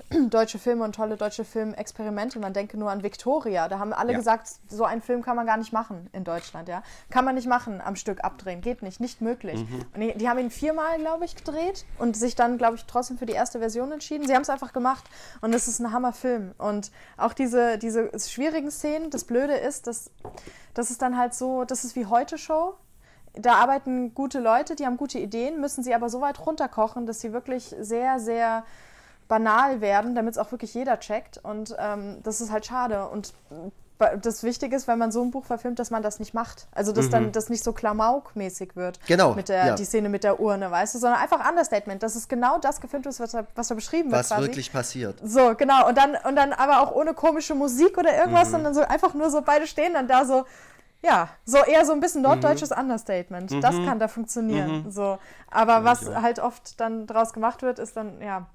(clears throat) deutsche Filme und tolle deutsche Filmexperimente. Man denke nur an Victoria. Da haben alle ja. gesagt, so einen Film kann man gar nicht machen in Deutschland. Ja? Kann man nicht machen, am Stück abdrehen. Geht nicht, nicht möglich. Mhm. Und die, die, haben ihn viermal, glaube ich, gedreht und sich dann, glaube ich, trotzdem für die erste Version entschieden. Sie haben es einfach gemacht und es ist ein Hammerfilm. Und auch diese, diese schwierigen Szenen, das Blöde ist, dass das ist dann halt so, das ist wie heute Show da arbeiten gute Leute, die haben gute Ideen, müssen sie aber so weit runterkochen, dass sie wirklich sehr, sehr banal werden, damit es auch wirklich jeder checkt. Und ähm, das ist halt schade. Und das Wichtige ist, wenn man so ein Buch verfilmt, dass man das nicht macht. Also, dass mhm. dann das nicht so Klamauk-mäßig wird. Genau. Mit der, ja. Die Szene mit der Urne, weißt du, sondern einfach Understatement, dass es genau das gefilmt ist, was da, was da beschrieben was wird. Was wirklich passiert. So, genau. Und dann, und dann aber auch ohne komische Musik oder irgendwas, mhm. sondern so einfach nur so beide stehen dann da so ja, so eher so ein bisschen norddeutsches mhm. Understatement. Mhm. Das kann da funktionieren. Mhm. So. Aber was halt oft dann draus gemacht wird, ist dann, ja.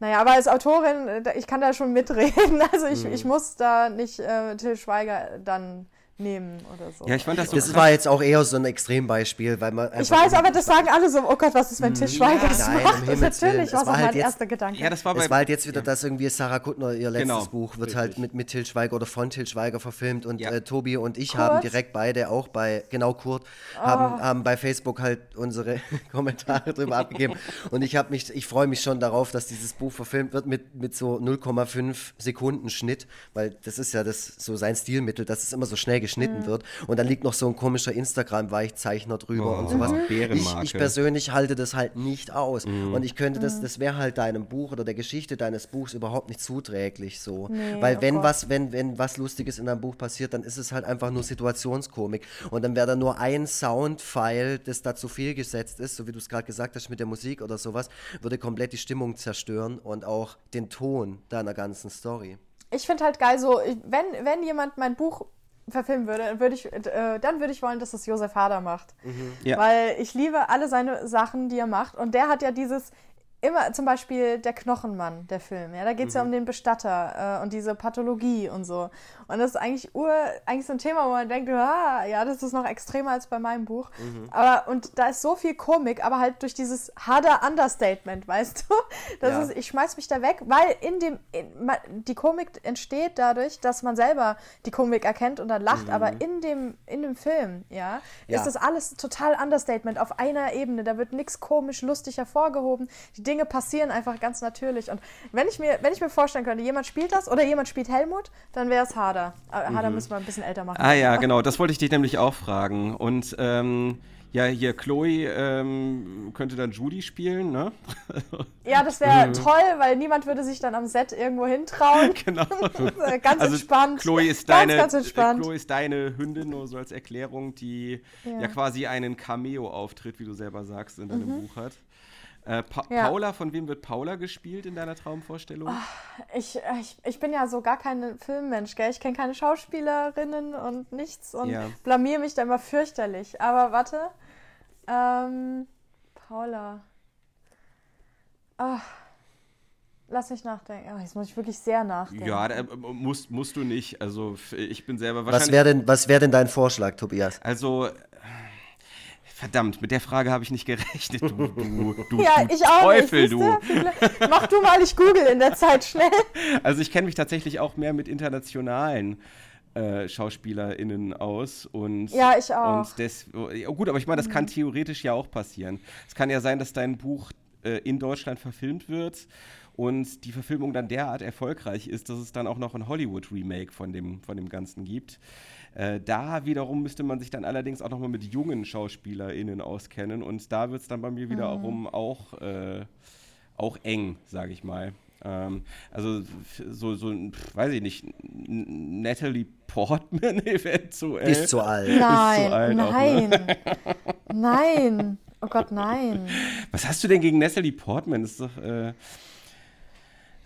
Naja, aber als Autorin, äh, ich kann da schon mitreden. (laughs) Also ich, ich mhm. muss da nicht äh, Till Schweiger dann nehmen oder so. Ja, ich fand das so Das krass. war jetzt auch eher so ein Extrembeispiel, weil man. Ich weiß, aber das sagen alle so, oh Gott, was ist, wenn Til Schweiger das Nein, macht? Das natürlich war so halt mein jetzt, erster Gedanke. Ja, das war, bei, es war halt jetzt wieder ja. das irgendwie Sarah Kuttner, ihr letztes genau, Buch, wird halt mit, mit Til Schweiger oder von Til Schweiger verfilmt und ja. äh, Tobi und ich Kurt? haben direkt beide auch bei, genau Kurt, oh. haben, haben bei Facebook halt unsere (laughs) Kommentare drüber abgegeben und ich habe mich, ich freue mich schon darauf, dass dieses Buch verfilmt wird mit, mit so 0,5 Sekunden Schnitt, weil das ist ja das so sein Stilmittel, dass es immer so schnell geschnitten mhm. wird und dann liegt noch so ein komischer Instagram-Weichzeichner drüber oh, und sowas. Ich, ich, persönlich halte das halt nicht aus. Mhm. Und ich könnte das, mhm. das wäre halt deinem Buch oder der Geschichte deines Buchs überhaupt nicht zuträglich so. Nee, Weil oh wenn was, wenn, wenn was Lustiges in deinem Buch passiert, dann ist es halt einfach nur Situationskomik. Und dann wäre da nur ein Soundfile, das da zu viel gesetzt ist, so wie du es gerade gesagt hast mit der Musik oder sowas, würde komplett die Stimmung zerstören und auch den Ton deiner ganzen Story. Ich finde halt geil so, wenn, wenn jemand mein Buch verfilmen würde, würde ich, äh, dann würde ich wollen, dass es Josef Hader macht. Mhm. Ja. Weil ich liebe alle seine Sachen, die er macht. Und der hat ja dieses, immer zum Beispiel der Knochenmann, der Film. Ja, da geht es mhm. ja um den Bestatter äh, und diese Pathologie und so. Und das ist eigentlich ur, eigentlich so ein Thema, wo man denkt, ah, ja, das ist noch extremer als bei meinem Buch. Mhm. Aber und da ist so viel Komik, aber halt durch dieses harder Understatement, weißt du? (laughs) Das ja. ist, ich schmeiß mich da weg, weil in dem in, die Komik entsteht dadurch, dass man selber die Komik erkennt und dann lacht, mhm. aber in dem in dem Film, ja, ja, ist das alles total Understatement auf einer Ebene. Da wird nichts komisch lustig hervorgehoben. Die Dinge passieren einfach ganz natürlich. Und wenn ich mir, wenn ich mir vorstellen könnte, jemand spielt das oder jemand spielt Helmut, dann wäre es Hader. Äh, Hader mhm. müssen wir ein bisschen älter machen. Ah ja, genau, das wollte ich dich nämlich auch fragen. Und ähm, ja, hier Chloe ähm, könnte dann Judy spielen, ne? Ja, das wäre mhm. toll, weil niemand würde sich dann am Set irgendwo hintrauen. (laughs) genau. (laughs) ganz also entspannt. Chloe ist, deine, ganz, ganz entspannt. Chloe ist deine Hündin, nur so als Erklärung, die ja, ja quasi einen Cameo-Auftritt, wie du selber sagst, in deinem mhm. Buch hat. Äh, pa ja. Paula, von wem wird Paula gespielt in deiner Traumvorstellung? Oh, ich, ich, ich bin ja so gar kein Filmmensch, gell? Ich kenne keine Schauspielerinnen und nichts und ja. blamier mich da immer fürchterlich. Aber warte. Ähm, Paula. Ach, lass mich nachdenken. Oh, jetzt muss ich wirklich sehr nachdenken. Ja, da, äh, musst, musst du nicht. Also ich bin selber wahrscheinlich. Was wäre denn, wär denn dein Vorschlag, Tobias? Also Verdammt, mit der Frage habe ich nicht gerechnet. Du, du, du, ja, ich auch Teufel, nicht, du. Mach du mal, ich google in der Zeit schnell. Also ich kenne mich tatsächlich auch mehr mit internationalen äh, SchauspielerInnen aus. Und, ja, ich auch. Und des, oh, gut, aber ich meine, das mhm. kann theoretisch ja auch passieren. Es kann ja sein, dass dein Buch äh, in Deutschland verfilmt wird und die Verfilmung dann derart erfolgreich ist, dass es dann auch noch ein Hollywood-Remake von dem, von dem Ganzen gibt. Äh, da wiederum müsste man sich dann allerdings auch nochmal mit jungen SchauspielerInnen auskennen und da wird es dann bei mir wiederum mhm. auch, äh, auch eng, sage ich mal. Ähm, also so, so weiß ich nicht, Natalie Portman (laughs) eventuell. Ist zu alt. Nein, zu alt nein, auch, ne? (laughs) nein. Oh Gott, nein. Was hast du denn gegen Natalie Portman? Das ist doch. Äh,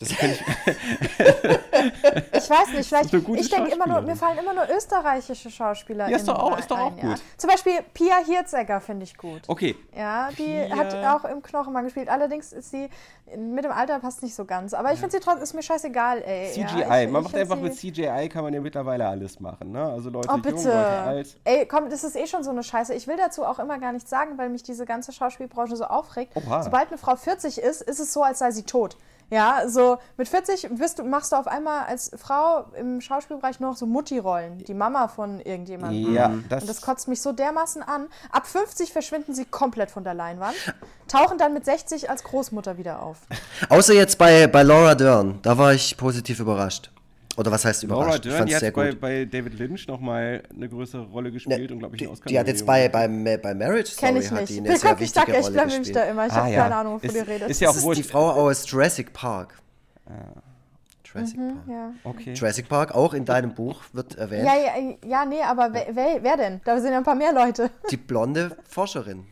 das kann ich. (laughs) ich weiß nicht, vielleicht. Ich denke immer nur, mir fallen immer nur österreichische Schauspieler. Ja, ist doch auch, ist doch auch ein, gut. Ja. Zum Beispiel Pia Hirzegger finde ich gut. Okay. Ja, die Pia. hat auch im Knochenmann gespielt. Allerdings ist sie mit dem Alter passt nicht so ganz. Aber ich finde sie trotzdem, ist mir scheißegal, ey. CGI. Ja, ich, Man macht einfach mit CGI kann man ja mittlerweile alles machen, ne? Also Leute, oh, bitte. Jung, Leute alt. Ey, komm, das ist eh schon so eine Scheiße. Ich will dazu auch immer gar nichts sagen, weil mich diese ganze Schauspielbranche so aufregt. Oha. Sobald eine Frau 40 ist, ist es so, als sei sie tot. Ja, so mit 40 wirst du, machst du auf einmal als Frau im Schauspielbereich nur noch so Mutti-Rollen, die Mama von irgendjemandem. Ja, das Und das kotzt mich so dermaßen an. Ab 50 verschwinden sie komplett von der Leinwand, tauchen dann mit 60 als Großmutter wieder auf. Außer jetzt bei, bei Laura Dern, da war ich positiv überrascht. Oder was heißt überrascht? Laura Dern, die hat bei, bei, David Lynch nochmal eine größere Rolle gespielt ne, und glaube ich einen Oscar. Die hat jetzt bei, bei, bei Marriage Story ich hat die eine sehr wichtige ich sag, Rolle ich gespielt. da immer. Ich ah, habe ja. keine Ahnung, wovon ihr redet. Ist ja auch das ist die Frau aus Jurassic Park. Ah. Jurassic mhm, Park. Ja. Okay. Jurassic Park auch in deinem Buch wird erwähnt. Ja, ja, ja nee, aber wer, wer, wer denn? Da sind ja ein paar mehr Leute. Die blonde (laughs) Forscherin.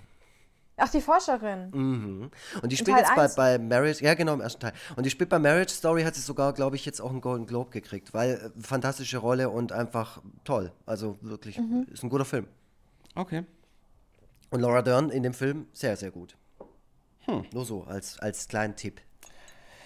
Ach, die Forscherin. Mhm. Und die spielt jetzt bei, bei Marriage, ja genau, im ersten Teil. Und die spielt bei Marriage Story, hat sie sogar, glaube ich, jetzt auch einen Golden Globe gekriegt, weil äh, fantastische Rolle und einfach toll. Also wirklich, mhm. ist ein guter Film. Okay. Und Laura Dern in dem Film sehr, sehr gut. Hm. Nur so, als, als kleinen Tipp.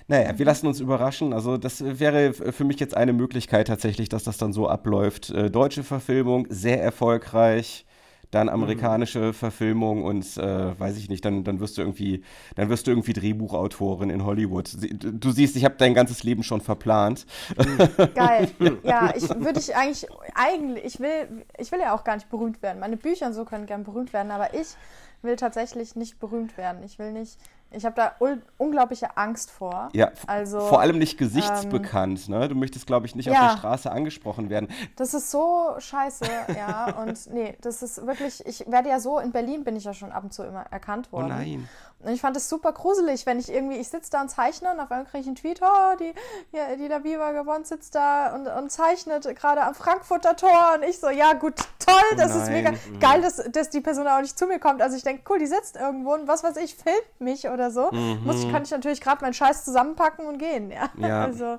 Naja, wir lassen uns überraschen. Also, das wäre für mich jetzt eine Möglichkeit tatsächlich, dass das dann so abläuft. Äh, deutsche Verfilmung, sehr erfolgreich dann mhm. amerikanische. Verfilmung und äh, weiß ich nicht, dann, dann wirst du irgendwie, dann wirst du irgendwie Drehbuchautorin in Hollywood. Du siehst, ich habe dein ganzes Leben schon verplant. Mhm. Geil. (laughs) Ja, ich würde ich eigentlich, eigentlich, ich will, ich will ja auch gar nicht berühmt werden. Meine Bücher und so können gern berühmt werden, aber ich will tatsächlich nicht berühmt werden. Ich will nicht ich habe da unglaubliche Angst vor. Ja, also, vor allem nicht gesichtsbekannt. Ähm, ne? Du möchtest, glaube ich, nicht ja, auf der Straße angesprochen werden. Das ist so scheiße, ja. (laughs) Und nee, das ist wirklich, ich werde ja so, in Berlin bin ich ja schon ab und zu immer erkannt oh worden. Oh nein. Und ich fand es super gruselig, wenn ich irgendwie, ich sitze da und zeichne und auf einmal kriege ich einen Tweet, oh, die, ja, die Laviva gewonnen sitzt da und, und zeichnet gerade am Frankfurter Tor und ich so, ja gut, toll, oh das nein. ist mega mhm. geil, dass, dass die Person auch nicht zu mir kommt. Also ich denke, cool, die sitzt irgendwo und was weiß ich, filmt mich oder so. Mhm. Muss ich, kann ich natürlich gerade meinen Scheiß zusammenpacken und gehen, ja. ja. (laughs) Also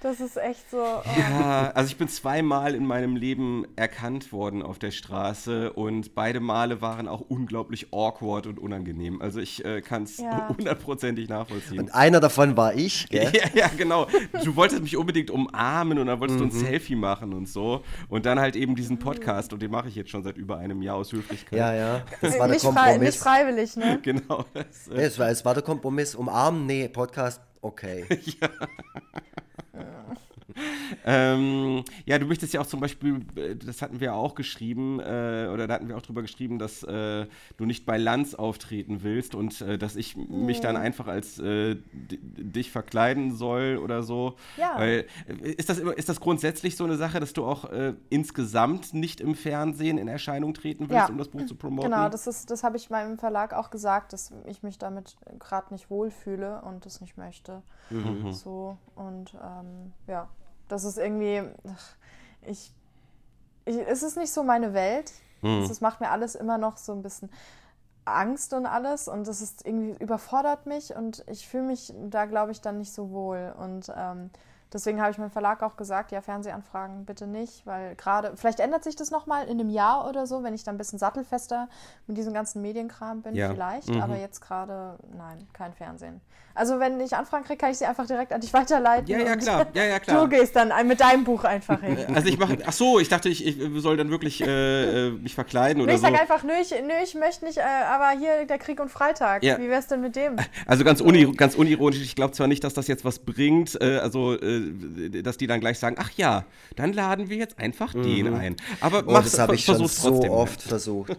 das ist echt so. Oh. Ja, also ich bin zweimal in meinem Leben erkannt worden auf der Straße und beide Male waren auch unglaublich awkward und unangenehm. Also ich äh, kann es ja. (laughs) hundertprozentig nachvollziehen. Und einer davon war ich, (laughs) gell? ja, ja, genau. Du wolltest mich unbedingt umarmen und dann wolltest mhm. du ein mhm. Selfie machen und so. Und dann halt eben diesen Podcast und den mache ich jetzt schon seit über einem Jahr aus Höflichkeit. Ja, ja. Das war der nicht Kompromiss. Frei, nicht freiwillig, ne? (laughs) Genau. Das, äh es, war, es war der Kompromiss. Umarmen, nee, Podcast, okay. ja. Ähm, ja, du möchtest ja auch zum Beispiel, äh, das hatten wir auch geschrieben, äh, oder da hatten wir auch drüber geschrieben, dass äh, du nicht bei Lanz auftreten willst und äh, dass ich mich dann einfach als äh, dich verkleiden soll oder so. Ja. Weil, äh, ist, das, ist das grundsätzlich so eine Sache, dass du auch insgesamt nicht im Fernsehen in Erscheinung treten willst, ja. um das Buch zu promoten? Genau, das, das habe ich meinem Verlag auch gesagt, dass ich mich damit gerade nicht wohlfühle und das nicht möchte. Mhm. So, und ähm, ja das ist irgendwie, ich, ich, es ist nicht so meine Welt. Mhm. Das macht mir alles immer noch so ein bisschen Angst und alles und das ist irgendwie überfordert mich und ich fühle mich da, glaube ich, dann nicht so wohl und ähm, Deswegen habe ich meinem Verlag auch gesagt, ja, Fernsehanfragen bitte nicht, weil gerade, vielleicht ändert sich das nochmal in einem Jahr oder so, wenn ich dann ein bisschen sattelfester mit diesem ganzen Medienkram bin, ja. vielleicht. Mhm. Aber jetzt gerade, nein, kein Fernsehen. Also wenn ich Anfragen kriege, kann ich sie einfach direkt an dich weiterleiten. Ja, ja, klar. Ja, ja, (laughs) klar. Du gehst dann mit deinem Buch einfach hin. Also ich mache, ach so, ich dachte, ich, ich soll dann wirklich äh, äh mich verkleiden oder nee, ich so. Ich sag einfach, nö, ich, nö, ich möchte nicht, äh, aber hier der Krieg und Freitag. Ja. Wie wär's denn mit dem? Also ganz, uni ganz unironisch, ich glaube zwar nicht, dass das jetzt was bringt, äh, also äh, dass die dann gleich sagen, ach ja, dann laden wir jetzt einfach mhm. den ein. Aber oh, das habe ich schon so oft versucht.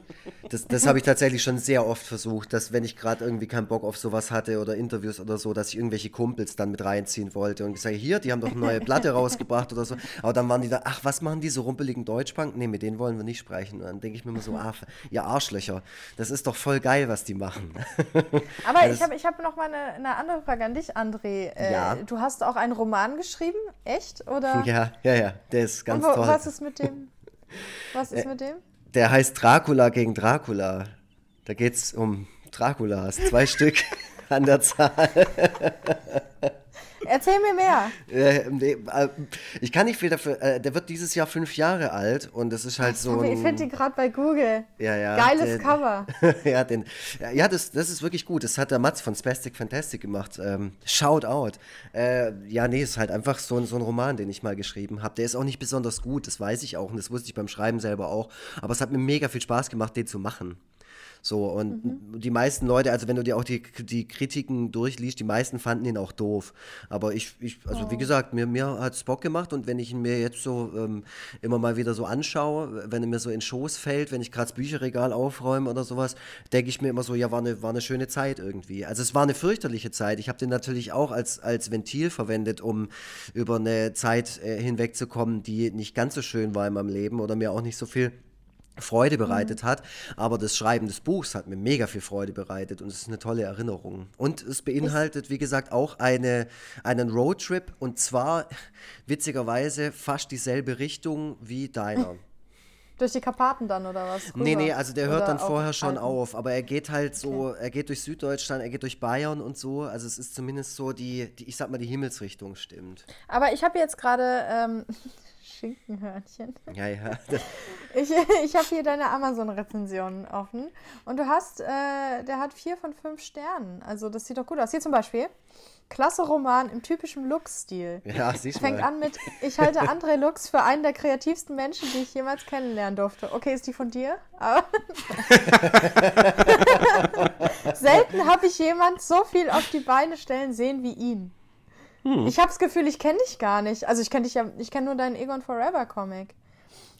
Das, das habe ich tatsächlich schon sehr oft versucht, dass wenn ich gerade irgendwie keinen Bock auf sowas hatte oder Interviews oder so, dass ich irgendwelche Kumpels dann mit reinziehen wollte und gesagt, hier, die haben doch eine neue Platte rausgebracht oder so. Aber dann waren die da, ach, was machen die so rumpeligen Deutschbank? Nee, mit denen wollen wir nicht sprechen. Und dann denke ich mir immer so, ah, ihr Arschlöcher, das ist doch voll geil, was die machen. Aber (laughs) also ich habe ich hab noch mal eine, eine, andere Frage an dich, André. Äh, ja. Du hast auch einen Roman geschrieben, echt? Oder? (laughs) Ja, ja, ja, der ist ganz wo, toll. Was ist mit dem? (laughs) Was ist äh, mit dem? Der heißt Dracula gegen Dracula. Da geht es um Draculas, zwei (laughs) Stück an der Zahl. Erzähl mir mehr. Äh, nee, äh, ich kann nicht viel dafür. Äh, der wird dieses Jahr fünf Jahre alt und das ist halt so. ich finde ihn gerade bei Google. Ja, ja. Geiles den, Cover. (laughs) ja, den, ja das, das ist wirklich gut. Das hat der Mats von Spastic Fantastic gemacht. Ähm, Shout out. Ja, nee, ist halt einfach so, so ein Roman, den ich mal geschrieben habe. Der ist auch nicht besonders gut, das weiß ich auch und das wusste ich beim Schreiben selber auch. Aber es hat mir mega viel Spaß gemacht, den zu machen. So, und mhm. die meisten Leute, also wenn du dir auch die, die Kritiken durchliest, die meisten fanden ihn auch doof. Aber ich, ich also oh. wie gesagt, mir, mir hat es Bock gemacht und wenn ich ihn mir jetzt so ähm, immer mal wieder so anschaue, wenn er mir so in Schoß fällt, wenn ich gerade das Bücherregal aufräume oder sowas, denke ich mir immer so, ja, war eine, war eine schöne Zeit irgendwie. Also es war eine fürchterliche Zeit. Ich habe den natürlich auch als, als Ventil verwendet, um über eine Zeit äh, hinwegzukommen, die nicht ganz so schön war in meinem Leben oder mir auch nicht so viel Freude bereitet mhm. hat. Aber das Schreiben des Buchs hat mir mega viel Freude bereitet und es ist eine tolle Erinnerung. Und es beinhaltet, wie gesagt, auch eine, einen Roadtrip und zwar witzigerweise fast dieselbe Richtung wie deiner. (laughs) Durch die Karpaten dann oder was? Rüber? Nee, nee, also der hört oder dann vorher schon Alpen. auf, aber er geht halt so, okay. er geht durch Süddeutschland, er geht durch Bayern und so. Also es ist zumindest so die, die ich sag mal, die Himmelsrichtung stimmt. Aber ich habe jetzt gerade, ähm, (laughs) Schinkenhörnchen. Ja, ja. (laughs) Ich, ich habe hier deine Amazon-Rezension offen. Und du hast, äh, der hat vier von fünf Sternen. Also das sieht doch gut aus. Hier zum Beispiel. Klasse Roman im typischen Lux-Stil. Ja, siehst Fängt mal. an mit, ich halte André Lux für einen der kreativsten Menschen, die ich jemals kennenlernen durfte. Okay, ist die von dir? (laughs) Selten habe ich jemand so viel auf die Beine stellen sehen wie ihn. Hm. Ich habe das Gefühl, ich kenne dich gar nicht. Also ich kenne dich ja, ich kenne nur deinen Egon Forever Comic.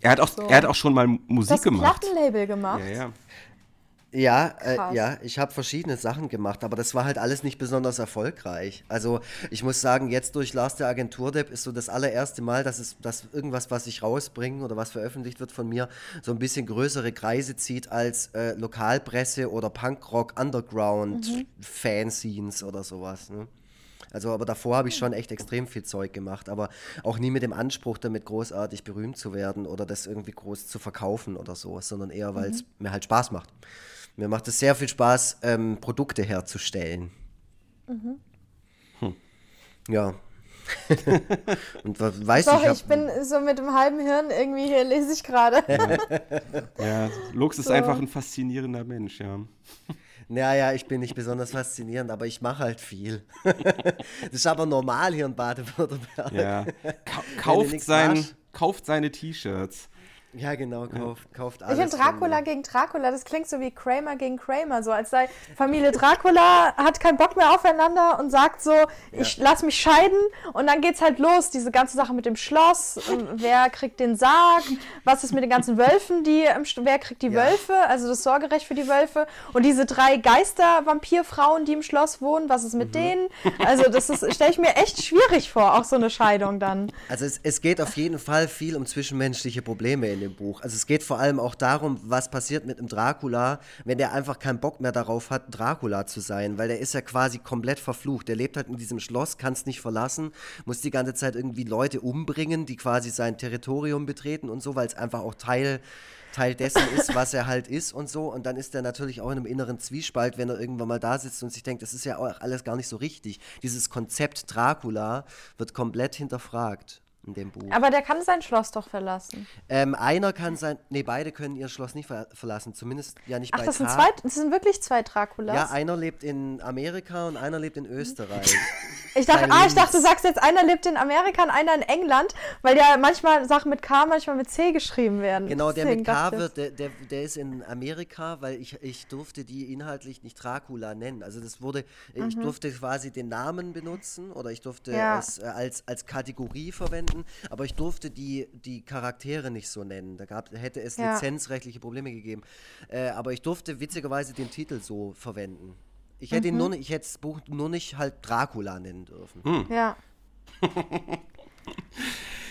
Er hat auch, so. er hat auch schon mal Musik das gemacht. Plattenlabel gemacht. Ja, ja. Ja, äh, ja, ich habe verschiedene Sachen gemacht, aber das war halt alles nicht besonders erfolgreich. Also ich muss sagen, jetzt durch Lars der Agenturdepp ist so das allererste Mal, dass es, dass irgendwas, was ich rausbringe oder was veröffentlicht wird von mir, so ein bisschen größere Kreise zieht als äh, Lokalpresse oder Punkrock Underground mhm. Fanscenes oder sowas. Ne? Also, aber davor habe ich schon echt extrem viel Zeug gemacht, aber auch nie mit dem Anspruch, damit großartig berühmt zu werden oder das irgendwie groß zu verkaufen oder so, sondern eher, weil es mhm. mir halt Spaß macht. Mir macht es sehr viel Spaß, ähm, Produkte herzustellen. Mhm. Hm. Ja. (laughs) und weiß Sorry, ich, ich bin so mit dem halben Hirn irgendwie hier, lese ich gerade. ja. (laughs) ja, Lux ist so. einfach ein faszinierender Mensch, ja. Naja, ich bin nicht besonders faszinierend, aber ich mache halt viel. (laughs) das ist aber normal hier in Baden-Württemberg. Ja. (laughs) Ka kauft, sein, kauft seine T-Shirts. Ja, genau, kauft, kauft alles. Ich finde Dracula gegen Dracula, das klingt so wie Kramer gegen Kramer, so als sei Familie Dracula hat keinen Bock mehr aufeinander und sagt so, ja. ich lass mich scheiden und dann geht's halt los, diese ganze Sache mit dem Schloss, wer kriegt den Sarg, was ist mit den ganzen Wölfen, die im wer kriegt die ja. Wölfe, also das Sorgerecht für die Wölfe und diese drei Geister-Vampirfrauen, die im Schloss wohnen, was ist mit mhm. denen? Also das ist, stelle ich mir echt schwierig vor, auch so eine Scheidung dann. Also es, es geht auf jeden Fall viel um zwischenmenschliche Probleme in dem Buch. Also es geht vor allem auch darum, was passiert mit einem Dracula, wenn der einfach keinen Bock mehr darauf hat, Dracula zu sein, weil der ist ja quasi komplett verflucht. Der lebt halt in diesem Schloss, kann es nicht verlassen, muss die ganze Zeit irgendwie Leute umbringen, die quasi sein Territorium betreten und so, weil es einfach auch Teil Teil dessen ist, (laughs) was er halt ist und so. Und dann ist er natürlich auch in einem inneren Zwiespalt, wenn er irgendwann mal da sitzt und sich denkt, das ist ja auch alles gar nicht so richtig. Dieses Konzept Dracula wird komplett hinterfragt in dem Buch. Aber der kann sein Schloss doch verlassen. Ähm, einer kann sein, nee, beide können ihr Schloss nicht ver verlassen, zumindest ja nicht Ach, bei das sind, zwei, das sind wirklich zwei Draculas? Ja, einer lebt in Amerika und einer lebt in Österreich. (laughs) ich dachte, ah, ich dachte, du sagst jetzt, einer lebt in Amerika und einer in England, weil ja manchmal Sachen mit K, manchmal mit C geschrieben werden. Genau, der mit K wird, der, der, der ist in Amerika, weil ich, ich durfte die inhaltlich nicht Dracula nennen. Also das wurde, mhm. ich durfte quasi den Namen benutzen oder ich durfte ja. es äh, als, als Kategorie verwenden verwenden, aber ich durfte die, die Charaktere nicht so nennen. Da gab, hätte es ja. lizenzrechtliche Probleme gegeben. Äh, aber ich durfte witzigerweise den Titel so verwenden. Ich hätte, mhm. ihn nur, ich hätte das Buch nur nicht halt Dracula nennen dürfen. Mhm. Ja.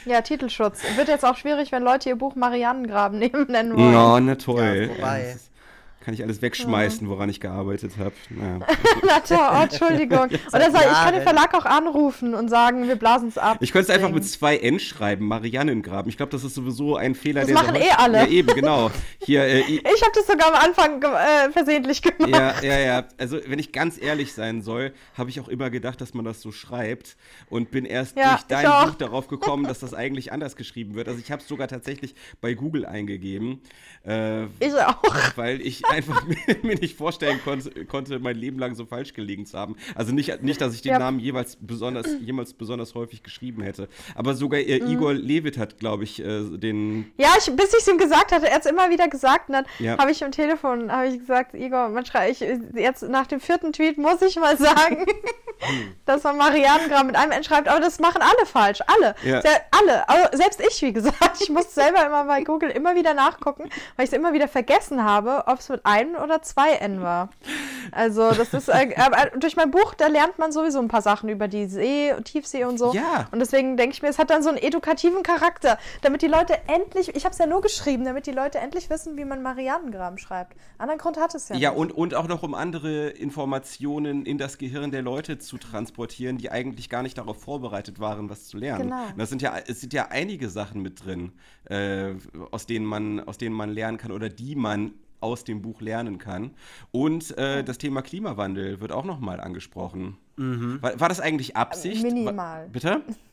ja, Titelschutz. Wird jetzt auch schwierig, wenn Leute ihr Buch Marianengraben (laughs) nennen wollen. Oh, na toll. Ja, wobei kann ich alles wegschmeißen, woran ich gearbeitet habe. Naja. (laughs) oh, Entschuldigung. (laughs) Oder soll, ich kann den Verlag auch anrufen und sagen, wir blasen es ab. Ich könnte es einfach mit zwei N schreiben, Mariannengraben. Ich glaube, das ist sowieso ein Fehler, das machen eh alle. Ja, eben, genau. Hier, äh, ich habe das sogar am Anfang äh, versehentlich gemacht. Ja, ja, ja. Also, wenn ich ganz ehrlich sein soll, habe ich auch immer gedacht, dass man das so schreibt und bin erst ja, durch dein Buch darauf gekommen, dass das eigentlich anders geschrieben wird. Also, ich habe es sogar tatsächlich bei Google eingegeben. Äh, ich auch. Weil ich (laughs) einfach (laughs) mir nicht vorstellen konnte, konnte, mein Leben lang so falsch gelegen zu haben. Also nicht, nicht dass ich den ja. Namen jeweils besonders, jemals besonders häufig geschrieben hätte. Aber sogar äh, mhm. Igor Levit hat, glaube ich, äh, den. Ja, ich, bis ich es ihm gesagt hatte, er hat es immer wieder gesagt. Und dann ja. habe ich im Telefon ich gesagt, Igor, man ich, jetzt nach dem vierten Tweet muss ich mal sagen, (laughs) dass man Marianengram mit einem N schreibt. Aber das machen alle falsch. Alle. Ja. alle. Also selbst ich, wie gesagt. Ich muss selber immer bei Google immer wieder nachgucken, weil ich es immer wieder vergessen habe, ob es mit einem oder zwei N war. Also das ist, äh, (laughs) durch mein Buch, da lernt man sowieso ein paar Sachen über die See, Tiefsee und so. Ja. Und deswegen denke ich mir, es hat dann so einen edukativen Charakter, damit die Leute endlich, ich habe es ja nur geschrieben, damit die Leute endlich wissen, wie man Marianengraben schreibt. Anderen Grund hat es ja Ja, und, und auch noch um andere Informationen in das Gehirn der Leute zu transportieren, die eigentlich gar nicht darauf vorbereitet waren, was zu lernen. Genau. Das sind ja, es sind ja einige Sachen mit drin, äh, aus, denen man, aus denen man lernen kann oder die man aus dem Buch lernen kann. Und äh, das Thema Klimawandel wird auch nochmal angesprochen. Mhm. War, war, das eigentlich Absicht? Minimal. War, bitte? (laughs)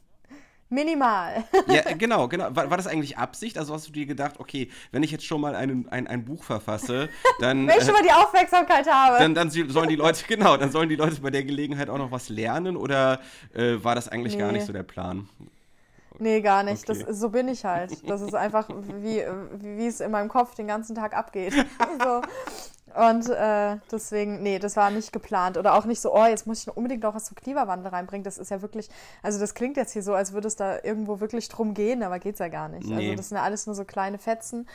Minimal. (laughs) ja, genau, genau. War, war, das eigentlich Absicht? Also hast du dir gedacht, okay, wenn ich jetzt schon mal einen, ein, ein Buch verfasse, (laughs) dann. wenn ich schon mal die Aufmerksamkeit habe. Dann, dann sollen die Leute, genau, dann sollen die Leute bei der Gelegenheit auch noch was lernen oder äh, war das eigentlich nee. gar nicht so der Plan? Nee, gar nicht. Okay. Das, so bin ich halt. Das ist einfach, wie, wie es in meinem Kopf den ganzen Tag abgeht. (laughs) so. Und äh, deswegen, nee, das war nicht geplant. Oder auch nicht so, oh, jetzt muss ich unbedingt noch was zum Klimawandel reinbringen. Das ist ja wirklich, also das klingt jetzt hier so, als würde es da irgendwo wirklich drum gehen, aber geht es ja gar nicht. Also nee. Also das sind ja alles nur so kleine Fetzen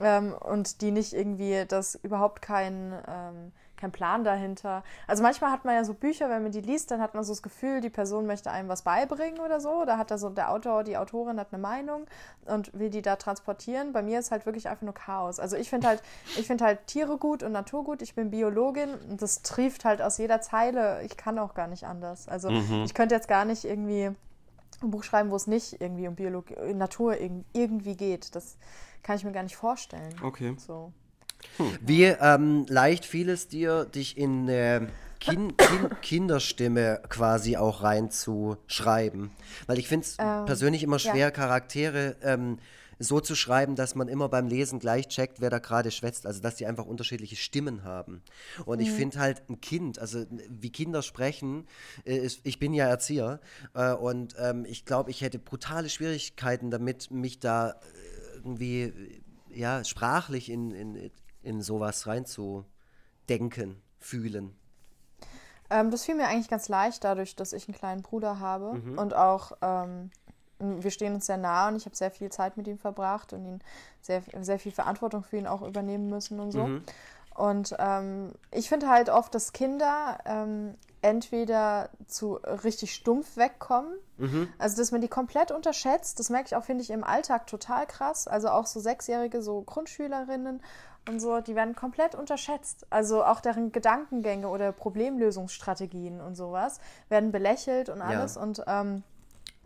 ähm, und die nicht irgendwie, das überhaupt kein. Ähm, kein Plan dahinter. Also manchmal hat man ja so Bücher, wenn man die liest, dann hat man so das Gefühl, die Person möchte einem was beibringen oder so. Da hat da so der Autor, die Autorin hat eine Meinung und will die da transportieren. Bei mir ist halt wirklich einfach nur Chaos. Also ich finde halt, ich finde halt Tiere gut und Natur gut. Ich bin Biologin und das trieft halt aus jeder Zeile. Ich kann auch gar nicht anders. Also mhm. ich könnte jetzt gar nicht irgendwie ein Buch schreiben, wo es nicht irgendwie um Biologie, Natur irgendwie geht. Das kann ich mir gar nicht vorstellen. Okay. So. Hm. Wie ähm, leicht fiel es dir, dich in äh, kind, kind, Kinderstimme quasi auch reinzuschreiben? Weil ich finde es ähm, persönlich immer schwer, ja. Charaktere ähm, so zu schreiben, dass man immer beim Lesen gleich checkt, wer da gerade schwätzt. Also, dass die einfach unterschiedliche Stimmen haben. Und mhm. ich finde halt ein Kind, also wie Kinder sprechen, äh, ist, ich bin ja Erzieher äh, und ähm, ich glaube, ich hätte brutale Schwierigkeiten damit, mich da irgendwie ja, sprachlich in, in, in sowas reinzudenken, fühlen? Ähm, das fiel mir eigentlich ganz leicht, dadurch, dass ich einen kleinen Bruder habe mhm. und auch ähm, wir stehen uns sehr nah und ich habe sehr viel Zeit mit ihm verbracht und ihn sehr, sehr viel Verantwortung für ihn auch übernehmen müssen und so. Mhm. Und ähm, ich finde halt oft, dass Kinder ähm, entweder zu richtig stumpf wegkommen, mhm. also dass man die komplett unterschätzt. Das merke ich auch, finde ich, im Alltag total krass. Also auch so Sechsjährige, so Grundschülerinnen und so, die werden komplett unterschätzt. Also auch deren Gedankengänge oder Problemlösungsstrategien und sowas werden belächelt und alles. Ja. Und ähm,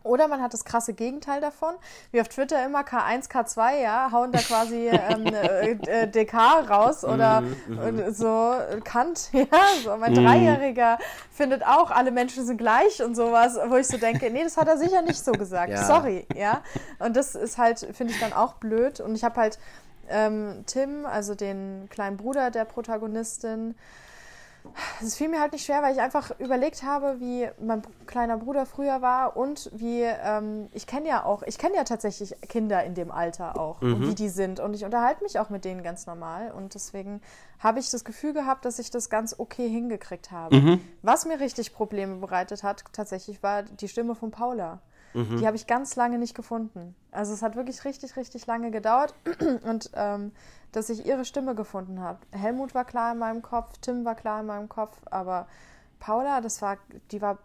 oder man hat das krasse Gegenteil davon, wie auf Twitter immer K1, K2, ja, hauen da quasi (laughs) ähm, äh, äh DK raus oder mm, mm. so Kant, (laughs) ja, so mein. Dreijähriger findet auch, alle Menschen sind gleich und sowas, wo ich so denke, nee, das hat er sicher nicht so gesagt, ja. sorry, ja. Und das ist halt, finde ich dann auch blöd und ich habe halt ähm, Tim, also den kleinen Bruder der Protagonistin, es fiel mir halt nicht schwer, weil ich einfach überlegt habe, wie mein kleiner Bruder früher war und wie ähm, ich kenne ja auch, ich kenne ja tatsächlich Kinder in dem Alter auch mhm. und wie die sind und ich unterhalte mich auch mit denen ganz normal und deswegen habe ich das Gefühl gehabt, dass ich das ganz okay hingekriegt habe. Mhm. Was mir richtig Probleme bereitet hat, tatsächlich war die Stimme von Paula. Mhm. Die habe ich ganz lange nicht gefunden. Also es hat wirklich richtig, richtig lange gedauert (clears throat) und ähm, dass ich ihre Stimme gefunden habe. Helmut war klar in meinem Kopf, Tim war klar in meinem Kopf, aber Paula, das war, die war,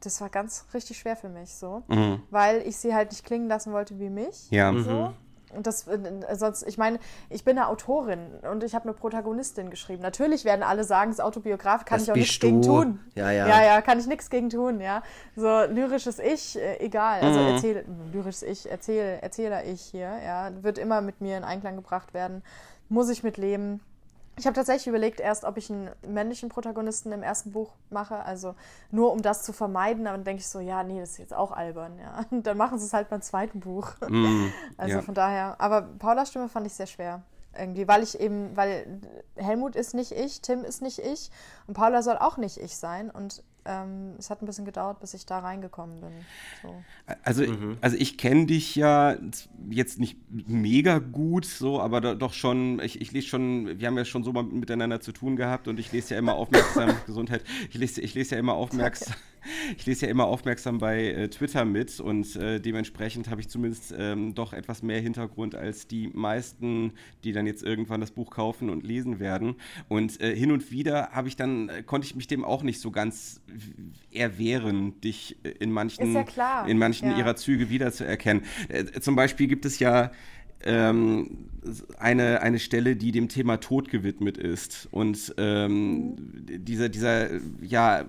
das war ganz richtig schwer für mich so, mhm. weil ich sie halt nicht klingen lassen wollte wie mich. Ja. So. Mhm. Und das, äh, sonst, ich meine, ich bin eine Autorin und ich habe eine Protagonistin geschrieben. Natürlich werden alle sagen, es ist Autobiograf, kann das ich auch nichts gegen tun. Ja, ja. Ja, ja, kann ich nichts gegen tun, ja. So lyrisches Ich, äh, egal. Also mhm. erzähl, lyrisches Ich, erzähl, Erzähler Ich hier, ja, wird immer mit mir in Einklang gebracht werden. Muss ich mitleben. Ich habe tatsächlich überlegt erst, ob ich einen männlichen Protagonisten im ersten Buch mache, also nur um das zu vermeiden, aber dann denke ich so, ja, nee, das ist jetzt auch albern, ja. (laughs) Und dann machen sie es halt beim zweiten Buch. (laughs) Mm, also ja. von daher, aber Paulas Stimme fand ich sehr schwer irgendwie, weil ich eben, weil Helmut ist nicht ich, Tim ist nicht ich und Paula soll auch nicht ich sein und ähm, es hat ein bisschen gedauert, bis ich da reingekommen bin. So. Also, mhm. also ich kenne dich ja jetzt nicht mega gut, so, aber da, doch schon, ich, ich lese schon, wir haben ja schon so mal miteinander zu tun gehabt und ich lese ja immer (laughs) aufmerksam, Gesundheit, ich lese, ich lese ja immer aufmerksam. Ich lese ja immer aufmerksam bei äh, Twitter mit und äh, dementsprechend habe ich zumindest ähm, doch etwas mehr Hintergrund als die meisten, die dann jetzt irgendwann das Buch kaufen und lesen werden. Und äh, hin und wieder habe ich dann, äh, konnte ich mich dem auch nicht so ganz erwehren, dich äh, in manchen, ja in manchen ja. ihrer Züge wiederzuerkennen. Äh, zum Beispiel gibt es ja ähm, eine, eine Stelle, die dem Thema Tod gewidmet ist. Und ähm, dieser, dieser, ja,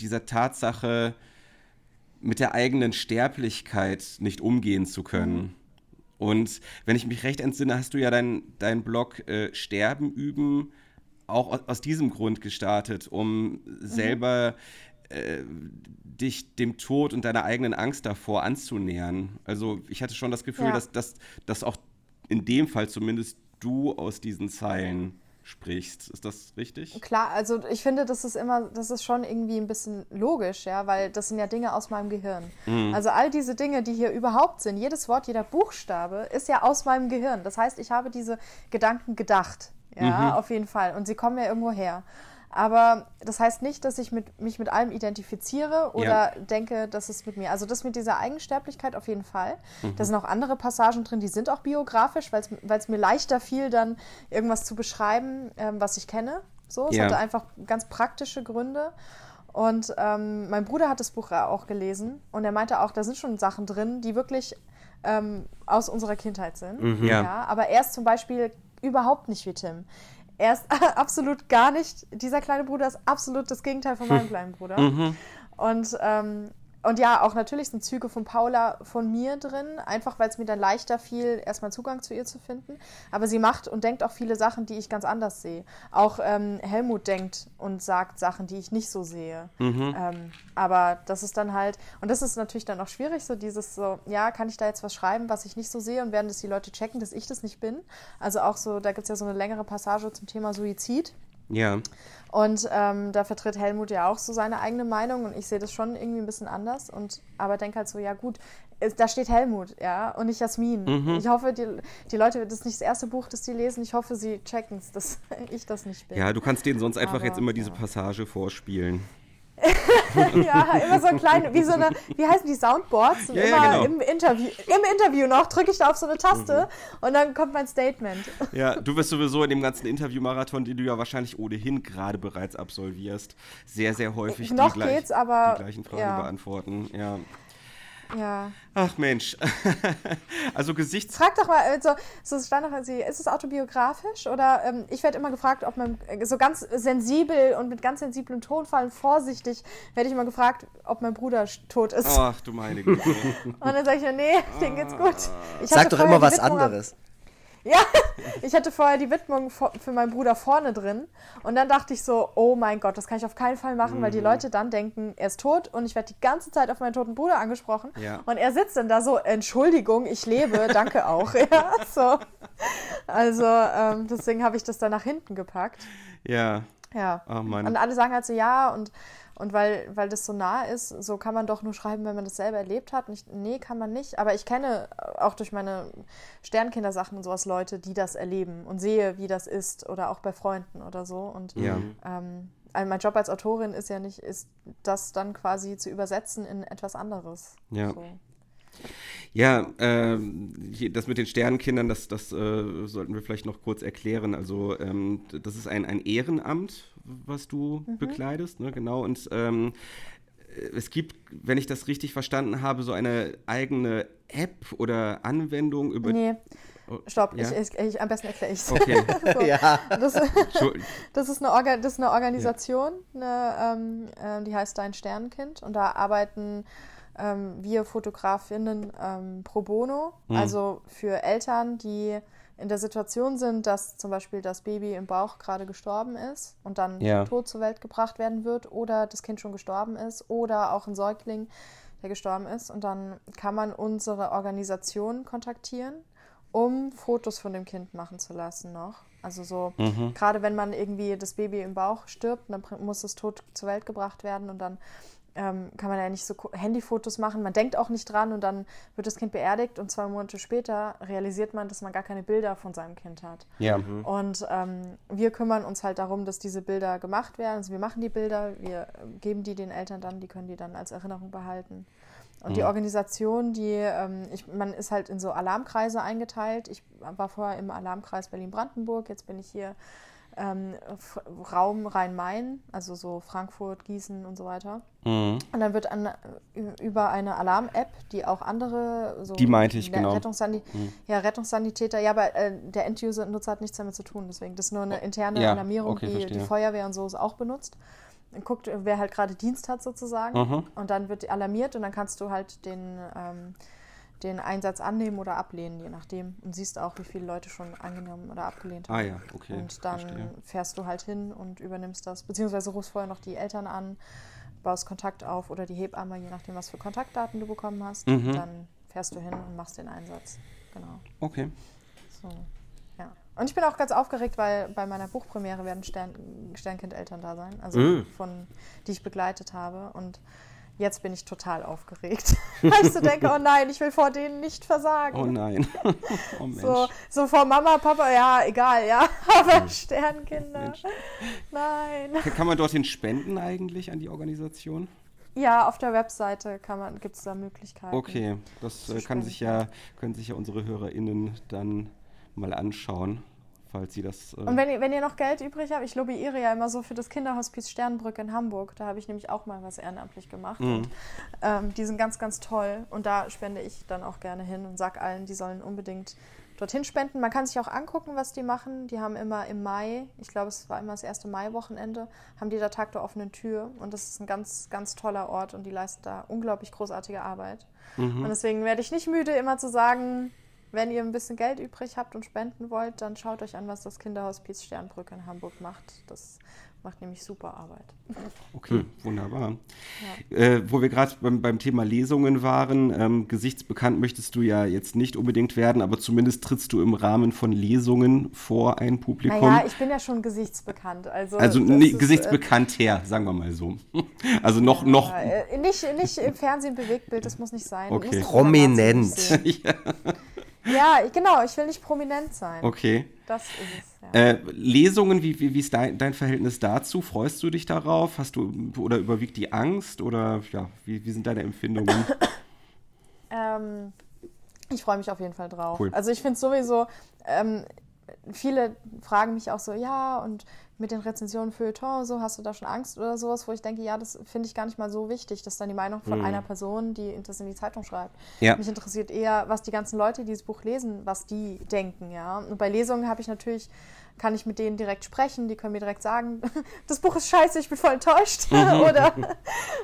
dieser Tatsache, mit der eigenen Sterblichkeit nicht umgehen zu können. Mhm. Und wenn ich mich recht entsinne, hast du ja deinen dein Blog äh, Sterben üben auch aus, aus, diesem Grund gestartet, um mhm. selber äh, dich dem Tod und deiner eigenen Angst davor anzunähern. Also ich hatte schon das Gefühl, ja. dass, dass, dass auch in dem Fall zumindest du aus diesen Zeilen sprichst. Ist das richtig? Klar, also ich finde, das ist immer, das ist schon irgendwie ein bisschen logisch, ja, weil das sind ja Dinge aus meinem Gehirn. Mhm. Also all diese Dinge, die hier überhaupt sind, jedes Wort, jeder Buchstabe, ist ja aus meinem Gehirn. Das heißt, ich habe diese Gedanken gedacht, ja, mhm. auf jeden Fall. Und sie kommen ja irgendwo her. Aber das heißt nicht, dass ich mit, mich mit allem identifiziere oder ja. denke, dass es mit mir. Also das mit dieser Eigensterblichkeit auf jeden Fall. Mhm. Da sind auch andere Passagen drin, die sind auch biografisch, weil es mir leichter fiel, dann irgendwas zu beschreiben, ähm, was ich kenne. So, es ja. hatte einfach ganz praktische Gründe. Und ähm, mein Bruder hat das Buch auch gelesen und er meinte auch, da sind schon Sachen drin, die wirklich ähm, aus unserer Kindheit sind. Mhm. Ja. ja. Aber er ist zum Beispiel überhaupt nicht wie Tim. Er ist (laughs) absolut gar nicht, dieser kleine Bruder ist absolut das Gegenteil von meinem kleinen Bruder. Mhm. Und ähm, und ja, auch natürlich sind Züge von Paula von mir drin, einfach weil es mir dann leichter fiel, erstmal Zugang zu ihr zu finden. Aber sie macht und denkt auch viele Sachen, die ich ganz anders sehe. Auch ähm, Helmut denkt und sagt Sachen, die ich nicht so sehe. Mhm. Ähm, aber das ist dann halt, und das ist natürlich dann auch schwierig, so dieses so, ja, kann ich da jetzt was schreiben, was ich nicht so sehe und werden das die Leute checken, dass ich das nicht bin. Also auch so, da gibt es ja so eine längere Passage zum Thema Suizid. Ja. Und ähm, da vertritt Helmut ja auch so seine eigene Meinung und ich sehe das schon irgendwie ein bisschen anders. Und aber denke halt so, ja gut, da steht Helmut, ja, und nicht Jasmin. Mhm. Ich hoffe, die, die Leute, das ist nicht das erste Buch, das die lesen. Ich hoffe, sie checken es, dass (laughs) ich das nicht bin. Ja, du kannst denen sonst einfach Aber, jetzt immer diese Passage vorspielen. (laughs) ja, immer so ein kleines, wie so eine, wie heißen die Soundboards? Und ja, immer ja, genau. im, Interview, im Interview noch drücke ich da auf so eine Taste mhm. und dann kommt mein Statement. Ja, (laughs) du wirst sowieso in dem ganzen Interviewmarathon, den du ja wahrscheinlich ohnehin gerade bereits absolvierst, sehr, sehr häufig noch die, gleich, aber, die gleichen Fragen ja. beantworten. Ja. Ja. Ach Mensch. (laughs) also Gesichts. Frag doch mal, so, so stand noch, ist es autobiografisch? Oder ähm, ich werde immer gefragt, ob man äh, so ganz sensibel und mit ganz sensiblen Tonfallen vorsichtig werde ich immer gefragt, ob mein Bruder tot ist. Ach du meine Güte. (laughs) und dann sage ich nee, denen geht's gut. Ich Sag doch immer was anderes. Ja, (laughs) ich hatte vorher die Widmung für meinen Bruder vorne drin und dann dachte ich so, oh mein Gott, das kann ich auf keinen Fall machen, mhm. weil die mhm. Leute dann denken, er ist tot und ich werde die ganze Zeit auf meinen toten Bruder angesprochen ja. und er sitzt dann da so, Entschuldigung, ich lebe, danke auch. (laughs) ja, so. Also ähm, deswegen habe ich das dann nach hinten gepackt. Ja. Ja. Oh und alle sagen halt so, ja und und weil, weil das so nah ist, so kann man doch nur schreiben, wenn man das selber erlebt hat. Nicht, nee, kann man nicht. Aber ich kenne auch durch meine Sternkindersachen und sowas Leute, die das erleben und sehe, wie das ist oder auch bei Freunden oder so. Und ja. ähm, also mein Job als Autorin ist ja nicht, ist das dann quasi zu übersetzen in etwas anderes. Ja. So. Ja, äh, das mit den Sternenkindern, das, das äh, sollten wir vielleicht noch kurz erklären. Also ähm, das ist ein, ein Ehrenamt, was du mhm. bekleidest, ne? genau. Und ähm, es gibt, wenn ich das richtig verstanden habe, so eine eigene App oder Anwendung über. Nee. Oh, Stopp, ja? ich, ich, am besten erkläre ich es. Okay. (laughs) so, ja. das, (laughs) das, ist eine Orga, das ist eine Organisation, ja. eine, ähm, die heißt Dein Sternenkind und da arbeiten ähm, wir Fotografinnen ähm, pro bono, mhm. also für Eltern, die in der Situation sind, dass zum Beispiel das Baby im Bauch gerade gestorben ist und dann ja. tot zur Welt gebracht werden wird oder das Kind schon gestorben ist oder auch ein Säugling, der gestorben ist. Und dann kann man unsere Organisation kontaktieren, um Fotos von dem Kind machen zu lassen noch. Also so, mhm. gerade wenn man irgendwie das Baby im Bauch stirbt, dann muss es tot zur Welt gebracht werden und dann ähm, kann man ja nicht so Handyfotos machen. Man denkt auch nicht dran und dann wird das Kind beerdigt und zwei Monate später realisiert man, dass man gar keine Bilder von seinem Kind hat. Ja. Mhm. Und ähm, wir kümmern uns halt darum, dass diese Bilder gemacht werden. Also wir machen die Bilder, wir geben die den Eltern dann, die können die dann als Erinnerung behalten. Und mhm. die Organisation, die, ähm, ich, man ist halt in so Alarmkreise eingeteilt. Ich war vorher im Alarmkreis Berlin-Brandenburg, jetzt bin ich hier ähm, Raum Rhein-Main, also so Frankfurt, Gießen und so weiter. Mhm. Und dann wird an, über eine Alarm-App, die auch andere, so die meinte ich, genau. Rettungssani mhm. Ja, Rettungssanitäter, ja, aber äh, der End-User-Nutzer hat nichts damit zu tun, deswegen das ist nur eine interne ja, Alarmierung, okay, die die Feuerwehr und so auch benutzt. Dann guckt, wer halt gerade Dienst hat sozusagen mhm. und dann wird alarmiert und dann kannst du halt den ähm, den Einsatz annehmen oder ablehnen, je nachdem. Und siehst auch, wie viele Leute schon angenommen oder abgelehnt haben. Ah ja, okay. Und dann verstehe. fährst du halt hin und übernimmst das. Beziehungsweise rufst vorher noch die Eltern an, baust Kontakt auf oder die Hebamme, je nachdem, was für Kontaktdaten du bekommen hast. Mhm. Und dann fährst du hin und machst den Einsatz. Genau. Okay. So, ja. Und ich bin auch ganz aufgeregt, weil bei meiner Buchpremiere werden Stern Sternkind-Eltern da sein, also mhm. von, die ich begleitet habe. Und Jetzt bin ich total aufgeregt, weil ich so denke, oh nein, ich will vor denen nicht versagen. Oh nein. (laughs) Oh Mensch. So, so vor Mama, Papa, ja, egal, ja. (laughs) Aber Sternkinder, Mensch. nein. Kann man dorthin spenden eigentlich an die Organisation? Ja, auf der Webseite gibt es da Möglichkeiten. Okay, das äh, kann sich ja, können sich ja unsere HörerInnen dann mal anschauen falls Sie das. Äh und wenn ihr, wenn ihr noch Geld übrig habt, ich lobbyiere ja immer so für das Kinderhospiz Sternbrücke in Hamburg. Da habe ich nämlich auch mal was ehrenamtlich gemacht. Mhm. Und, ähm, die sind ganz, ganz toll. Und da spende ich dann auch gerne hin und sage allen, die sollen unbedingt dorthin spenden. Man kann sich auch angucken, was die machen. Die haben immer im Mai, ich glaube, es war immer das erste Mai-Wochenende, haben die da Tag der offenen Tür. Und das ist ein ganz, ganz toller Ort und die leisten da unglaublich großartige Arbeit. Mhm. Und deswegen werde ich nicht müde, immer zu sagen, wenn ihr ein bisschen Geld übrig habt und spenden wollt, dann schaut euch an, was das Kinderhospiz Sternbrücke in Hamburg macht. Das Macht nämlich super Arbeit. Okay, wunderbar. Ja. Äh, wo wir gerade beim, beim, Thema Lesungen waren, ähm, gesichtsbekannt möchtest du ja jetzt nicht unbedingt werden, aber zumindest trittst du im Rahmen von Lesungen vor ein Publikum. Ja, ich bin ja schon gesichtsbekannt. Also, also nee, ist, gesichtsbekannter, äh, sagen wir mal so. (laughs) Also noch. Ja, noch äh, nicht, nicht im Fernsehen Bewegtbild, das muss nicht sein. Okay. Prominent. (laughs) ja. Ja, genau, ich will nicht prominent sein. Okay. Das ist es. Ja. Äh, Lesungen, wie, wie, wie ist dein, dein, Verhältnis dazu? Freust du dich darauf? Hast du oder überwiegt die Angst? Oder ja, wie, wie sind deine Empfindungen? (coughs) ähm, ich freue mich auf jeden Fall drauf. Cool. Also ich finde sowieso, ähm, viele fragen mich auch so, ja, und mit den Rezensionen Feuilleton, so hast du da schon Angst oder sowas, wo ich denke, ja, das finde ich gar nicht mal so wichtig, dass dann die Meinung von mhm. einer Person, die das in die Zeitung schreibt. Ja. Mich interessiert eher, was die ganzen Leute, die dieses Buch lesen, was die denken, ja. Und bei Lesungen habe ich natürlich, kann ich mit denen direkt sprechen, die können mir direkt sagen, (laughs) das Buch ist scheiße, ich bin voll enttäuscht. (laughs) Mhm. oder,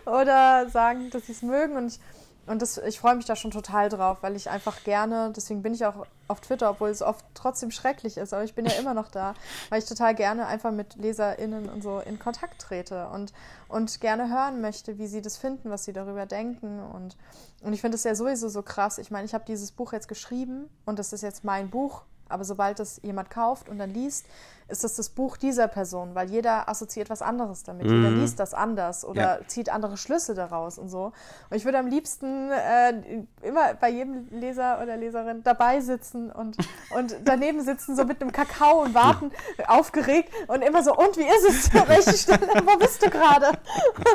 oder sagen, dass sie es mögen und ich und das, ich freue mich da schon total drauf, weil ich einfach gerne, deswegen bin ich auch auf Twitter, obwohl es oft trotzdem schrecklich ist, aber ich bin ja immer noch da, weil ich total gerne einfach mit LeserInnen und so in Kontakt trete und, und gerne hören möchte, wie sie das finden, was sie darüber denken. Und, und ich finde es ja sowieso so krass. Ich meine, ich habe dieses Buch jetzt geschrieben und das ist jetzt mein Buch, aber sobald es jemand kauft und dann liest, ist das das Buch dieser Person, weil jeder assoziiert was anderes damit. Mhm. Jeder liest das anders oder ja. zieht andere Schlüsse daraus und so. Und ich würde am liebsten äh, immer bei jedem Leser oder Leserin dabei sitzen und, und daneben sitzen, so mit einem Kakao und warten, aufgeregt und immer so, und wie ist es? Welche Stelle? Wo bist du gerade?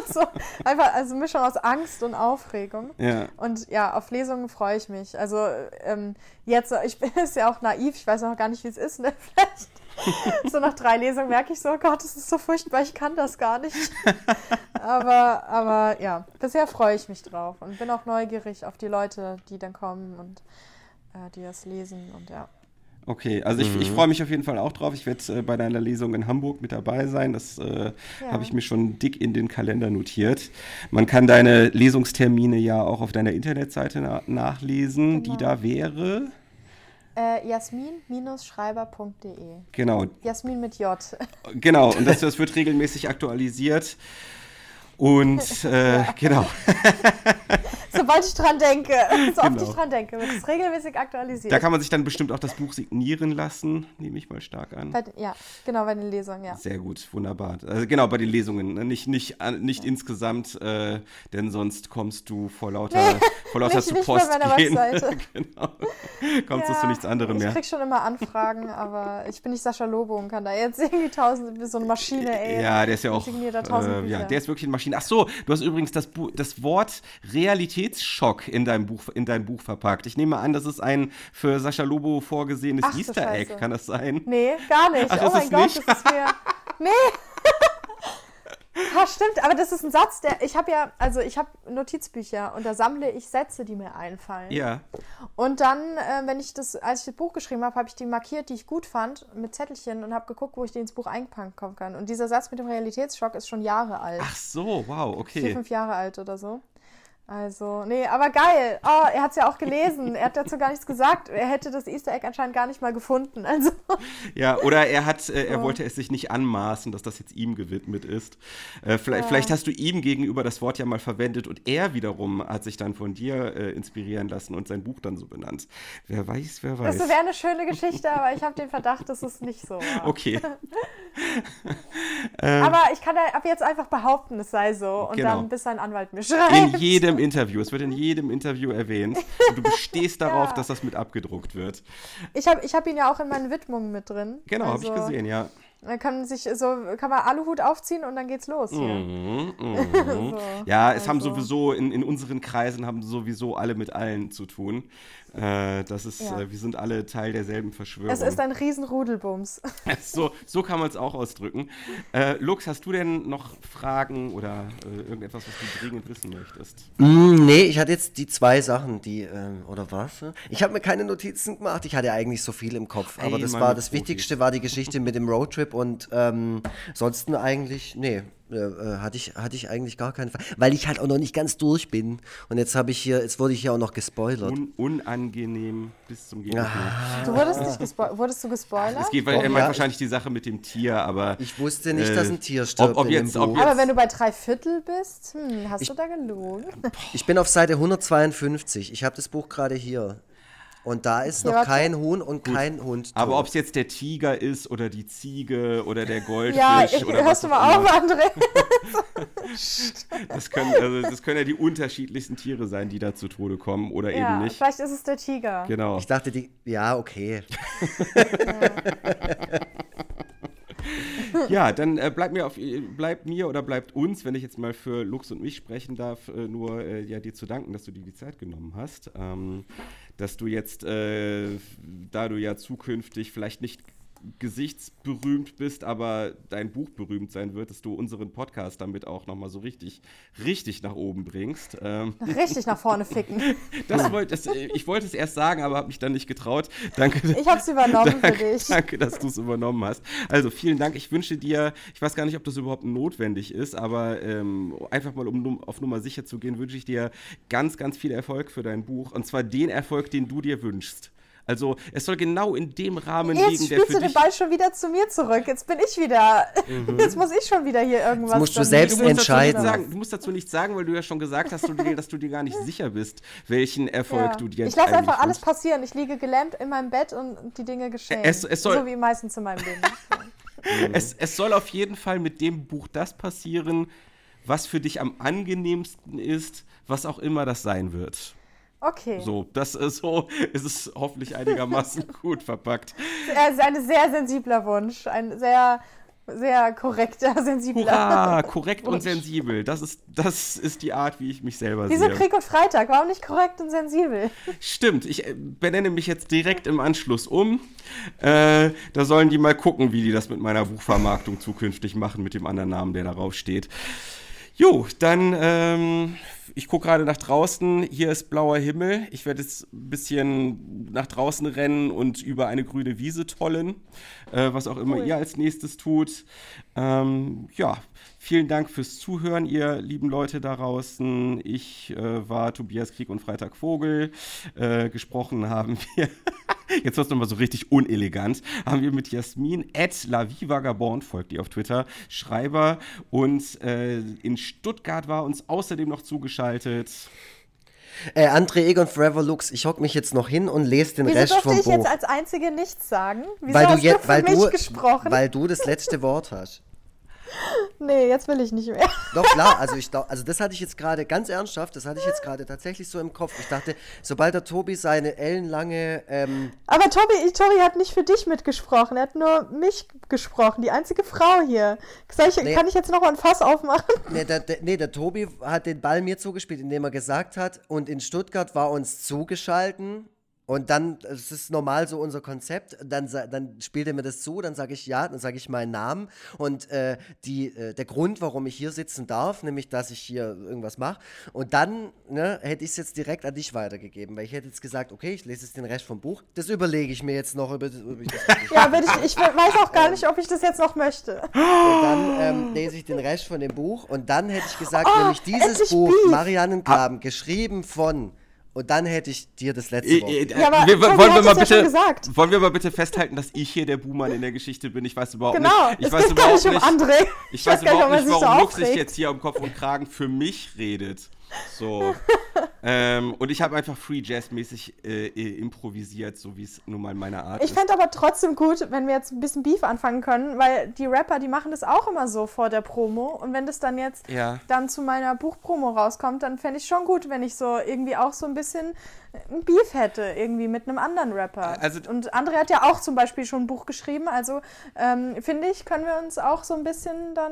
So. Einfach, also Mischung aus Angst und Aufregung. Ja. Und ja, auf Lesungen freue ich mich. Also ähm, jetzt, ich (laughs) bin ist ja auch naiv, ich weiß noch gar nicht, wie es ist, ne? Vielleicht (laughs) so nach drei Lesungen merke ich so, oh Gott, das ist so furchtbar, ich kann das gar nicht. (laughs) aber, aber ja, bisher freue ich mich drauf und bin auch neugierig auf die Leute, die dann kommen und äh, die das lesen und ja. Okay, also ich, ich mhm. freue mich auf jeden Fall auch drauf. Ich werde äh, bei deiner Lesung in Hamburg mit dabei sein. Das äh, ja. habe ich mir schon dick in den Kalender notiert. Man kann deine Lesungstermine ja auch auf deiner Internetseite na nachlesen, genau. die da wäre. Äh, Jasmin-schreiber.de. Genau. Jasmin mit J. Genau, und das, das wird regelmäßig aktualisiert. Und äh, genau. (laughs) Sobald ich dran denke, (laughs) so genau. oft ich dran denke, wird es regelmäßig aktualisiert. Da kann man sich dann bestimmt auch das Buch signieren lassen, nehme ich mal stark an. Bei, ja, genau, bei den Lesungen, ja. Sehr gut, wunderbar. Also genau, bei den Lesungen, ne? nicht, nicht, nicht ja. insgesamt, äh, denn sonst kommst du vor lauter, nee, vor lauter nicht, zu nicht bei meiner gehen. Webseite. (laughs) genau. Kommst ja, du zu nichts anderem mehr. Ich krieg schon immer Anfragen, aber ich bin nicht Sascha Lobo und kann da jetzt irgendwie tausend, so eine Maschine, ey. Ja, der ist ja auch, äh, ja, der ist wirklich eine Maschine. Ach so, du hast übrigens das, das Wort Realitätsschock in deinem, Buch, in dein Buch verpackt. Ich nehme an, das ist ein für Sascha Lobo vorgesehenes Ach, Easter Egg. Kann das sein? Nee, gar nicht. Ach, oh mein Gott, nicht? das ist mir. Nee. (laughs) Ja, stimmt, aber das ist ein Satz, der ich habe ja, also ich habe Notizbücher und da sammle ich Sätze, die mir einfallen. Ja. Und dann, äh, wenn ich das, als ich das Buch geschrieben habe, habe ich die markiert, die ich gut fand, mit Zettelchen und habe geguckt, wo ich die ins Buch einpacken kann. Und dieser Satz mit dem Realitätsschock ist schon Jahre alt. Ach so, wow, okay. Vier, fünf Jahre alt oder so. Also, nee, aber geil. Oh, er hat es ja auch gelesen. Er hat dazu gar nichts gesagt. Er hätte das Easter Egg anscheinend gar nicht mal gefunden. Also. Ja, oder er hat, äh, er oh. wollte es sich nicht anmaßen, dass das jetzt ihm gewidmet ist. Äh, vielleicht, ja. vielleicht, hast du ihm gegenüber das Wort ja mal verwendet und er wiederum hat sich dann von dir äh, inspirieren lassen und sein Buch dann so benannt. Wer weiß, wer weiß. Das wäre eine schöne Geschichte, aber ich habe den Verdacht, dass es nicht so war. Okay. (laughs) ähm, aber ich kann ja ab jetzt einfach behaupten, es sei so und genau. dann bis sein Anwalt mir schreibt. In jedem jedem Interview. Es wird in jedem Interview erwähnt. Und du bestehst (laughs) darauf, ja. dass das mit abgedruckt wird. Ich habe ich hab ihn ja auch in meinen Widmungen mit drin. Genau, also, habe ich gesehen, ja. Man kann sich so, kann man Aluhut aufziehen und dann geht's los. Mhm, (laughs) mhm. so, ja, es also. haben sowieso in, in unseren Kreisen haben sowieso alle mit allen zu tun. Äh, das ist, ja. äh, wir sind alle Teil derselben Verschwörung. Es ist ein Riesenrudelbums. (laughs) (laughs) so, so kann man es auch ausdrücken. Äh, Lux, hast du denn noch Fragen oder äh, irgendetwas, was du dringend wissen möchtest? Mm, nee, ich hatte jetzt die zwei Sachen, die, ähm, oder was? Ich habe mir keine Notizen gemacht. Ich hatte eigentlich so viel im Kopf. aber das war das Wichtigste war die Geschichte mit dem Roadtrip und ähm, ansonsten eigentlich, nee, äh, äh hatte, ich, hatte ich eigentlich gar keinen Fall. Weil ich halt auch noch nicht ganz durch bin. Und jetzt habe ich hier, jetzt wurde ich hier auch noch gespoilert. Un unangenehm bis zum Gegenteil. Ah. Du wurdest nicht gespoilert. Wurdest du gespoilert? Es geht, weil Doch, er meint ja, wahrscheinlich die Sache mit dem Tier, aber. Ich wusste nicht, äh, dass ein Tier stirbt. Ob, ob jetzt, ob jetzt, aber wenn du bei drei Viertel bist, hm, hast ich, du da gelogen? Ich bin auf Seite 152. Ich habe das Buch gerade hier. Und da ist noch kein Huhn und Gut. kein Hund. Tot. Aber ob es jetzt der Tiger ist oder die Ziege oder der Goldfisch ja, ich, oder hörst du mal auf, André. (laughs) (laughs) das, können, also das können ja die unterschiedlichsten Tiere sein, die da zu Tode kommen oder ja, eben nicht. Vielleicht ist es der Tiger. Genau. Ich dachte, die. Ja, okay. (laughs) ja, dann äh, bleibt mir auf, mir oder bleibt uns, wenn ich jetzt mal für Lux und mich sprechen darf, äh, nur äh, ja, dir zu danken, dass du dir die Zeit genommen hast. Ähm, dass du jetzt, äh, da du ja zukünftig vielleicht nicht gesichtsberühmt bist, aber dein Buch berühmt sein wird, dass du unseren Podcast damit auch nochmal so richtig, richtig nach oben bringst. Ähm, richtig nach vorne ficken. (laughs) Das wollt, das, äh, ich wollte es erst sagen, aber habe mich dann nicht getraut. Danke. (laughs) Ich habe es übernommen (laughs) danke, für dich. Danke, dass du es übernommen hast. Also vielen Dank. Ich wünsche dir, ich weiß gar nicht, ob das überhaupt notwendig ist, aber ähm, einfach mal, um auf Nummer sicher zu gehen, wünsche ich dir ganz, ganz viel Erfolg für dein Buch. Und zwar den Erfolg, den du dir wünschst. Also es soll genau in dem Rahmen Jetzt liegen, der für dich... Jetzt spielst du den Ball schon wieder zu mir zurück. Jetzt bin ich wieder... Mhm. (laughs) Jetzt muss ich schon wieder hier irgendwas... Jetzt musst du selbst du entscheiden. Sagen, du musst dazu nichts sagen, weil du ja schon gesagt hast, du dir, dass du dir gar nicht (laughs) sicher bist, welchen Erfolg ja. du dir Ich lasse einfach alles passieren. Ich liege gelähmt in meinem Bett und die Dinge geschehen. Es, es soll, so wie meistens in meinem Leben. (laughs) es, es soll auf jeden Fall mit dem Buch das passieren, was für dich am angenehmsten ist, was auch immer das sein wird. Okay. So, das ist so, (laughs) ist es hoffentlich einigermaßen (laughs) gut verpackt. Es ist ein sehr sensibler Wunsch, ein sehr sehr korrekter, (laughs) sensibler. Hurra, korrekt Wunsch. und sensibel. Das ist, das ist die Art, wie ich mich selber Wieso sehe. Wieso Krieg und Freitag? Warum nicht korrekt und sensibel? Stimmt, ich äh, benenne mich jetzt direkt im Anschluss um. Äh, da sollen die mal gucken, wie die das mit meiner Buchvermarktung zukünftig machen, mit dem anderen Namen, der darauf steht. Jo, dann ähm, ich gucke gerade nach draußen. Hier ist blauer Himmel. Ich werde jetzt ein bisschen nach draußen rennen und über eine grüne Wiese tollen, äh, was auch immer cool. ihr als nächstes tut. Ähm, ja, vielen Dank fürs Zuhören, ihr lieben Leute da draußen. Ich äh, war Tobias Krieg und Freitag Vogel. Äh, gesprochen haben wir. Jetzt wird es nochmal so richtig unelegant. Haben wir mit Jasmin at La Vie Vagabond, folgt ihr auf Twitter, Schreiber. Und äh, in Stuttgart war uns außerdem noch zugeschaltet. Äh, André Egon Forever Lux, ich hock mich jetzt noch hin und lese den Wieso Rest vom Buch. Wieso ich jetzt als Einzige nichts sagen? Wieso weil hast du, jetzt, du weil mich du, gesprochen? Weil du das letzte Wort hast. Nee, jetzt will ich nicht mehr. Doch, klar, also ich also das hatte ich jetzt gerade, ganz ernsthaft, das hatte ich jetzt gerade tatsächlich so im Kopf. Ich dachte, sobald der Tobi seine ellenlange. Ähm Aber Tobi, Tobi hat nicht für dich mitgesprochen, er hat nur mich gesprochen, die einzige Frau hier. Ich, nee. Kann ich jetzt noch mal ein Fass aufmachen? Nee der, der, nee, der Tobi hat den Ball mir zugespielt, indem er gesagt hat, und in Stuttgart war uns zugeschalten und dann, es ist normal so unser Konzept, dann, dann spielt er mir das zu, dann sage ich ja, dann sage ich meinen Namen und äh, die, äh, der Grund, warum ich hier sitzen darf, nämlich, dass ich hier irgendwas mache. Und dann ne, hätte ich es jetzt direkt an dich weitergegeben, weil ich hätte jetzt gesagt, okay, ich lese jetzt den Rest vom Buch, das überlege ich mir jetzt noch über, über das. ja, aber ich, ich weiß auch gar nicht, ob ich das jetzt noch möchte. Und dann ähm, lese ich den Rest von dem Buch und dann hätte ich gesagt, oh, nämlich dieses Buch, Mariannengraben, geschrieben von und dann hätte ich dir das letzte Wort. Äh, ja, aber wir, wollen, wir mal bitte, wollen wir mal bitte festhalten, dass ich hier der Buhmann in der Geschichte bin? Ich weiß überhaupt genau, nicht. Ich weiß überhaupt nicht, um André. Ich, ich weiß, weiß überhaupt nicht, warum Lux sich jetzt hier um Kopf und Kragen für mich redet. So. (laughs) ähm, und ich habe einfach Free Jazz-mäßig äh, improvisiert, so wie es nun mal meine Art ich ist. Ich fände aber trotzdem gut, wenn wir jetzt ein bisschen Beef anfangen können, weil die Rapper, die machen das auch immer so vor der Promo. Und wenn das dann jetzt ja. dann zu meiner Buchpromo rauskommt, dann fände ich schon gut, wenn ich so irgendwie auch so ein bisschen ein Beef hätte, irgendwie mit einem anderen Rapper. Also, und André hat ja auch zum Beispiel schon ein Buch geschrieben, also ähm, finde ich, können wir uns auch so ein bisschen dann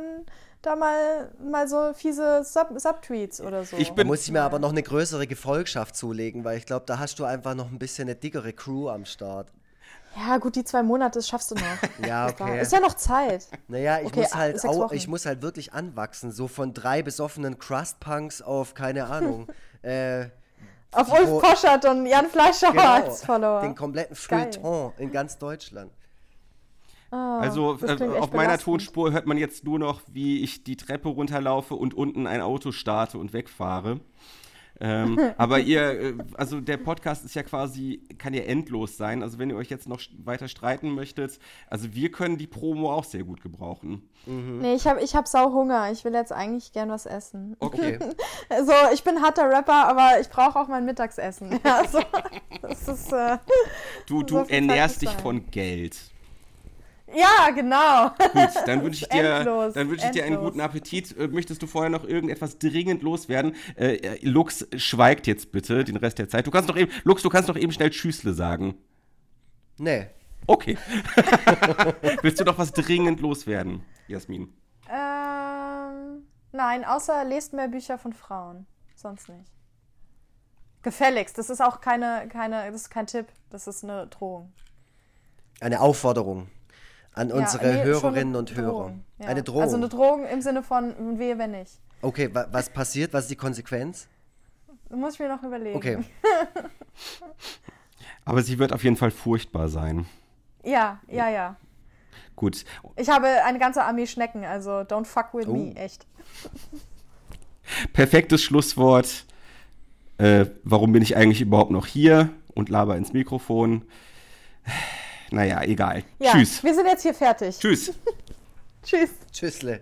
da mal, mal so fiese Sub Subtweets oder so. Ich bin, muss ich mir aber noch eine größere Gefolgschaft zulegen, weil ich glaube, da hast du einfach noch ein bisschen eine dickere Crew am Start. Ja, gut, die zwei Monate, das schaffst du noch. (laughs) ja, okay. Ist ja noch Zeit. Naja, ich, okay, muss halt auch, ich muss halt wirklich anwachsen. So von drei besoffenen Crust-Punks auf, keine Ahnung, (laughs) äh, auf Ulf Poschert und Jan Fleischhauer genau, als Follower. Den kompletten Feuilleton in ganz Deutschland. Ah, also äh, auf meiner Tonspur hört man jetzt nur noch, wie ich die Treppe runterlaufe und unten ein Auto starte und wegfahre. ähm, (laughs) aber ihr, äh, also der Podcast ist ja quasi, kann ja endlos sein. Also wenn ihr euch jetzt noch weiter streiten möchtet, also wir können die Promo auch sehr gut gebrauchen. Mhm. Nee, ich habe ich hab sau Hunger. Ich will jetzt eigentlich gern was essen. Okay. (laughs) so, ich bin harter Rapper, aber ich brauche auch mein Mittagsessen. (laughs) Also, das ist, äh, du du ernährst dich sein. von Geld. Ja, genau. Gut, dann wünsche ich, (laughs) dir, dann wünsch ich dir einen guten Appetit. Äh, möchtest du vorher noch irgendetwas dringend loswerden? Äh, äh, Lux, schweigt jetzt bitte den Rest der Zeit. Du kannst doch eben, Lux, du kannst doch eben schnell Tschüssle sagen. Nee. Okay. (laughs) Willst du doch was dringend loswerden, Jasmin? Ähm, nein, außer lest mehr Bücher von Frauen. Sonst nicht. Gefälligst. Das ist auch keine, keine, das ist kein Tipp. Das ist eine Drohung. Eine Aufforderung an ja, unsere nee, Hörerinnen und Hörer. Ja. Eine Drohung. Also eine Drohung im Sinne von wehe, wenn nicht. Okay, wa was passiert? Was ist die Konsequenz? Muss ich mir noch überlegen. Okay. (laughs) Aber sie wird auf jeden Fall furchtbar sein. Ja, ja, ja. Gut. Ich habe eine ganze Armee Schnecken, also don't fuck with oh. me, echt. Perfektes Schlusswort. Äh, warum bin ich eigentlich überhaupt noch hier und laber ins Mikrofon? Naja, egal. Ja, Tschüss. Wir sind jetzt hier fertig. Tschüss. (laughs) Tschüss. Tschüssle.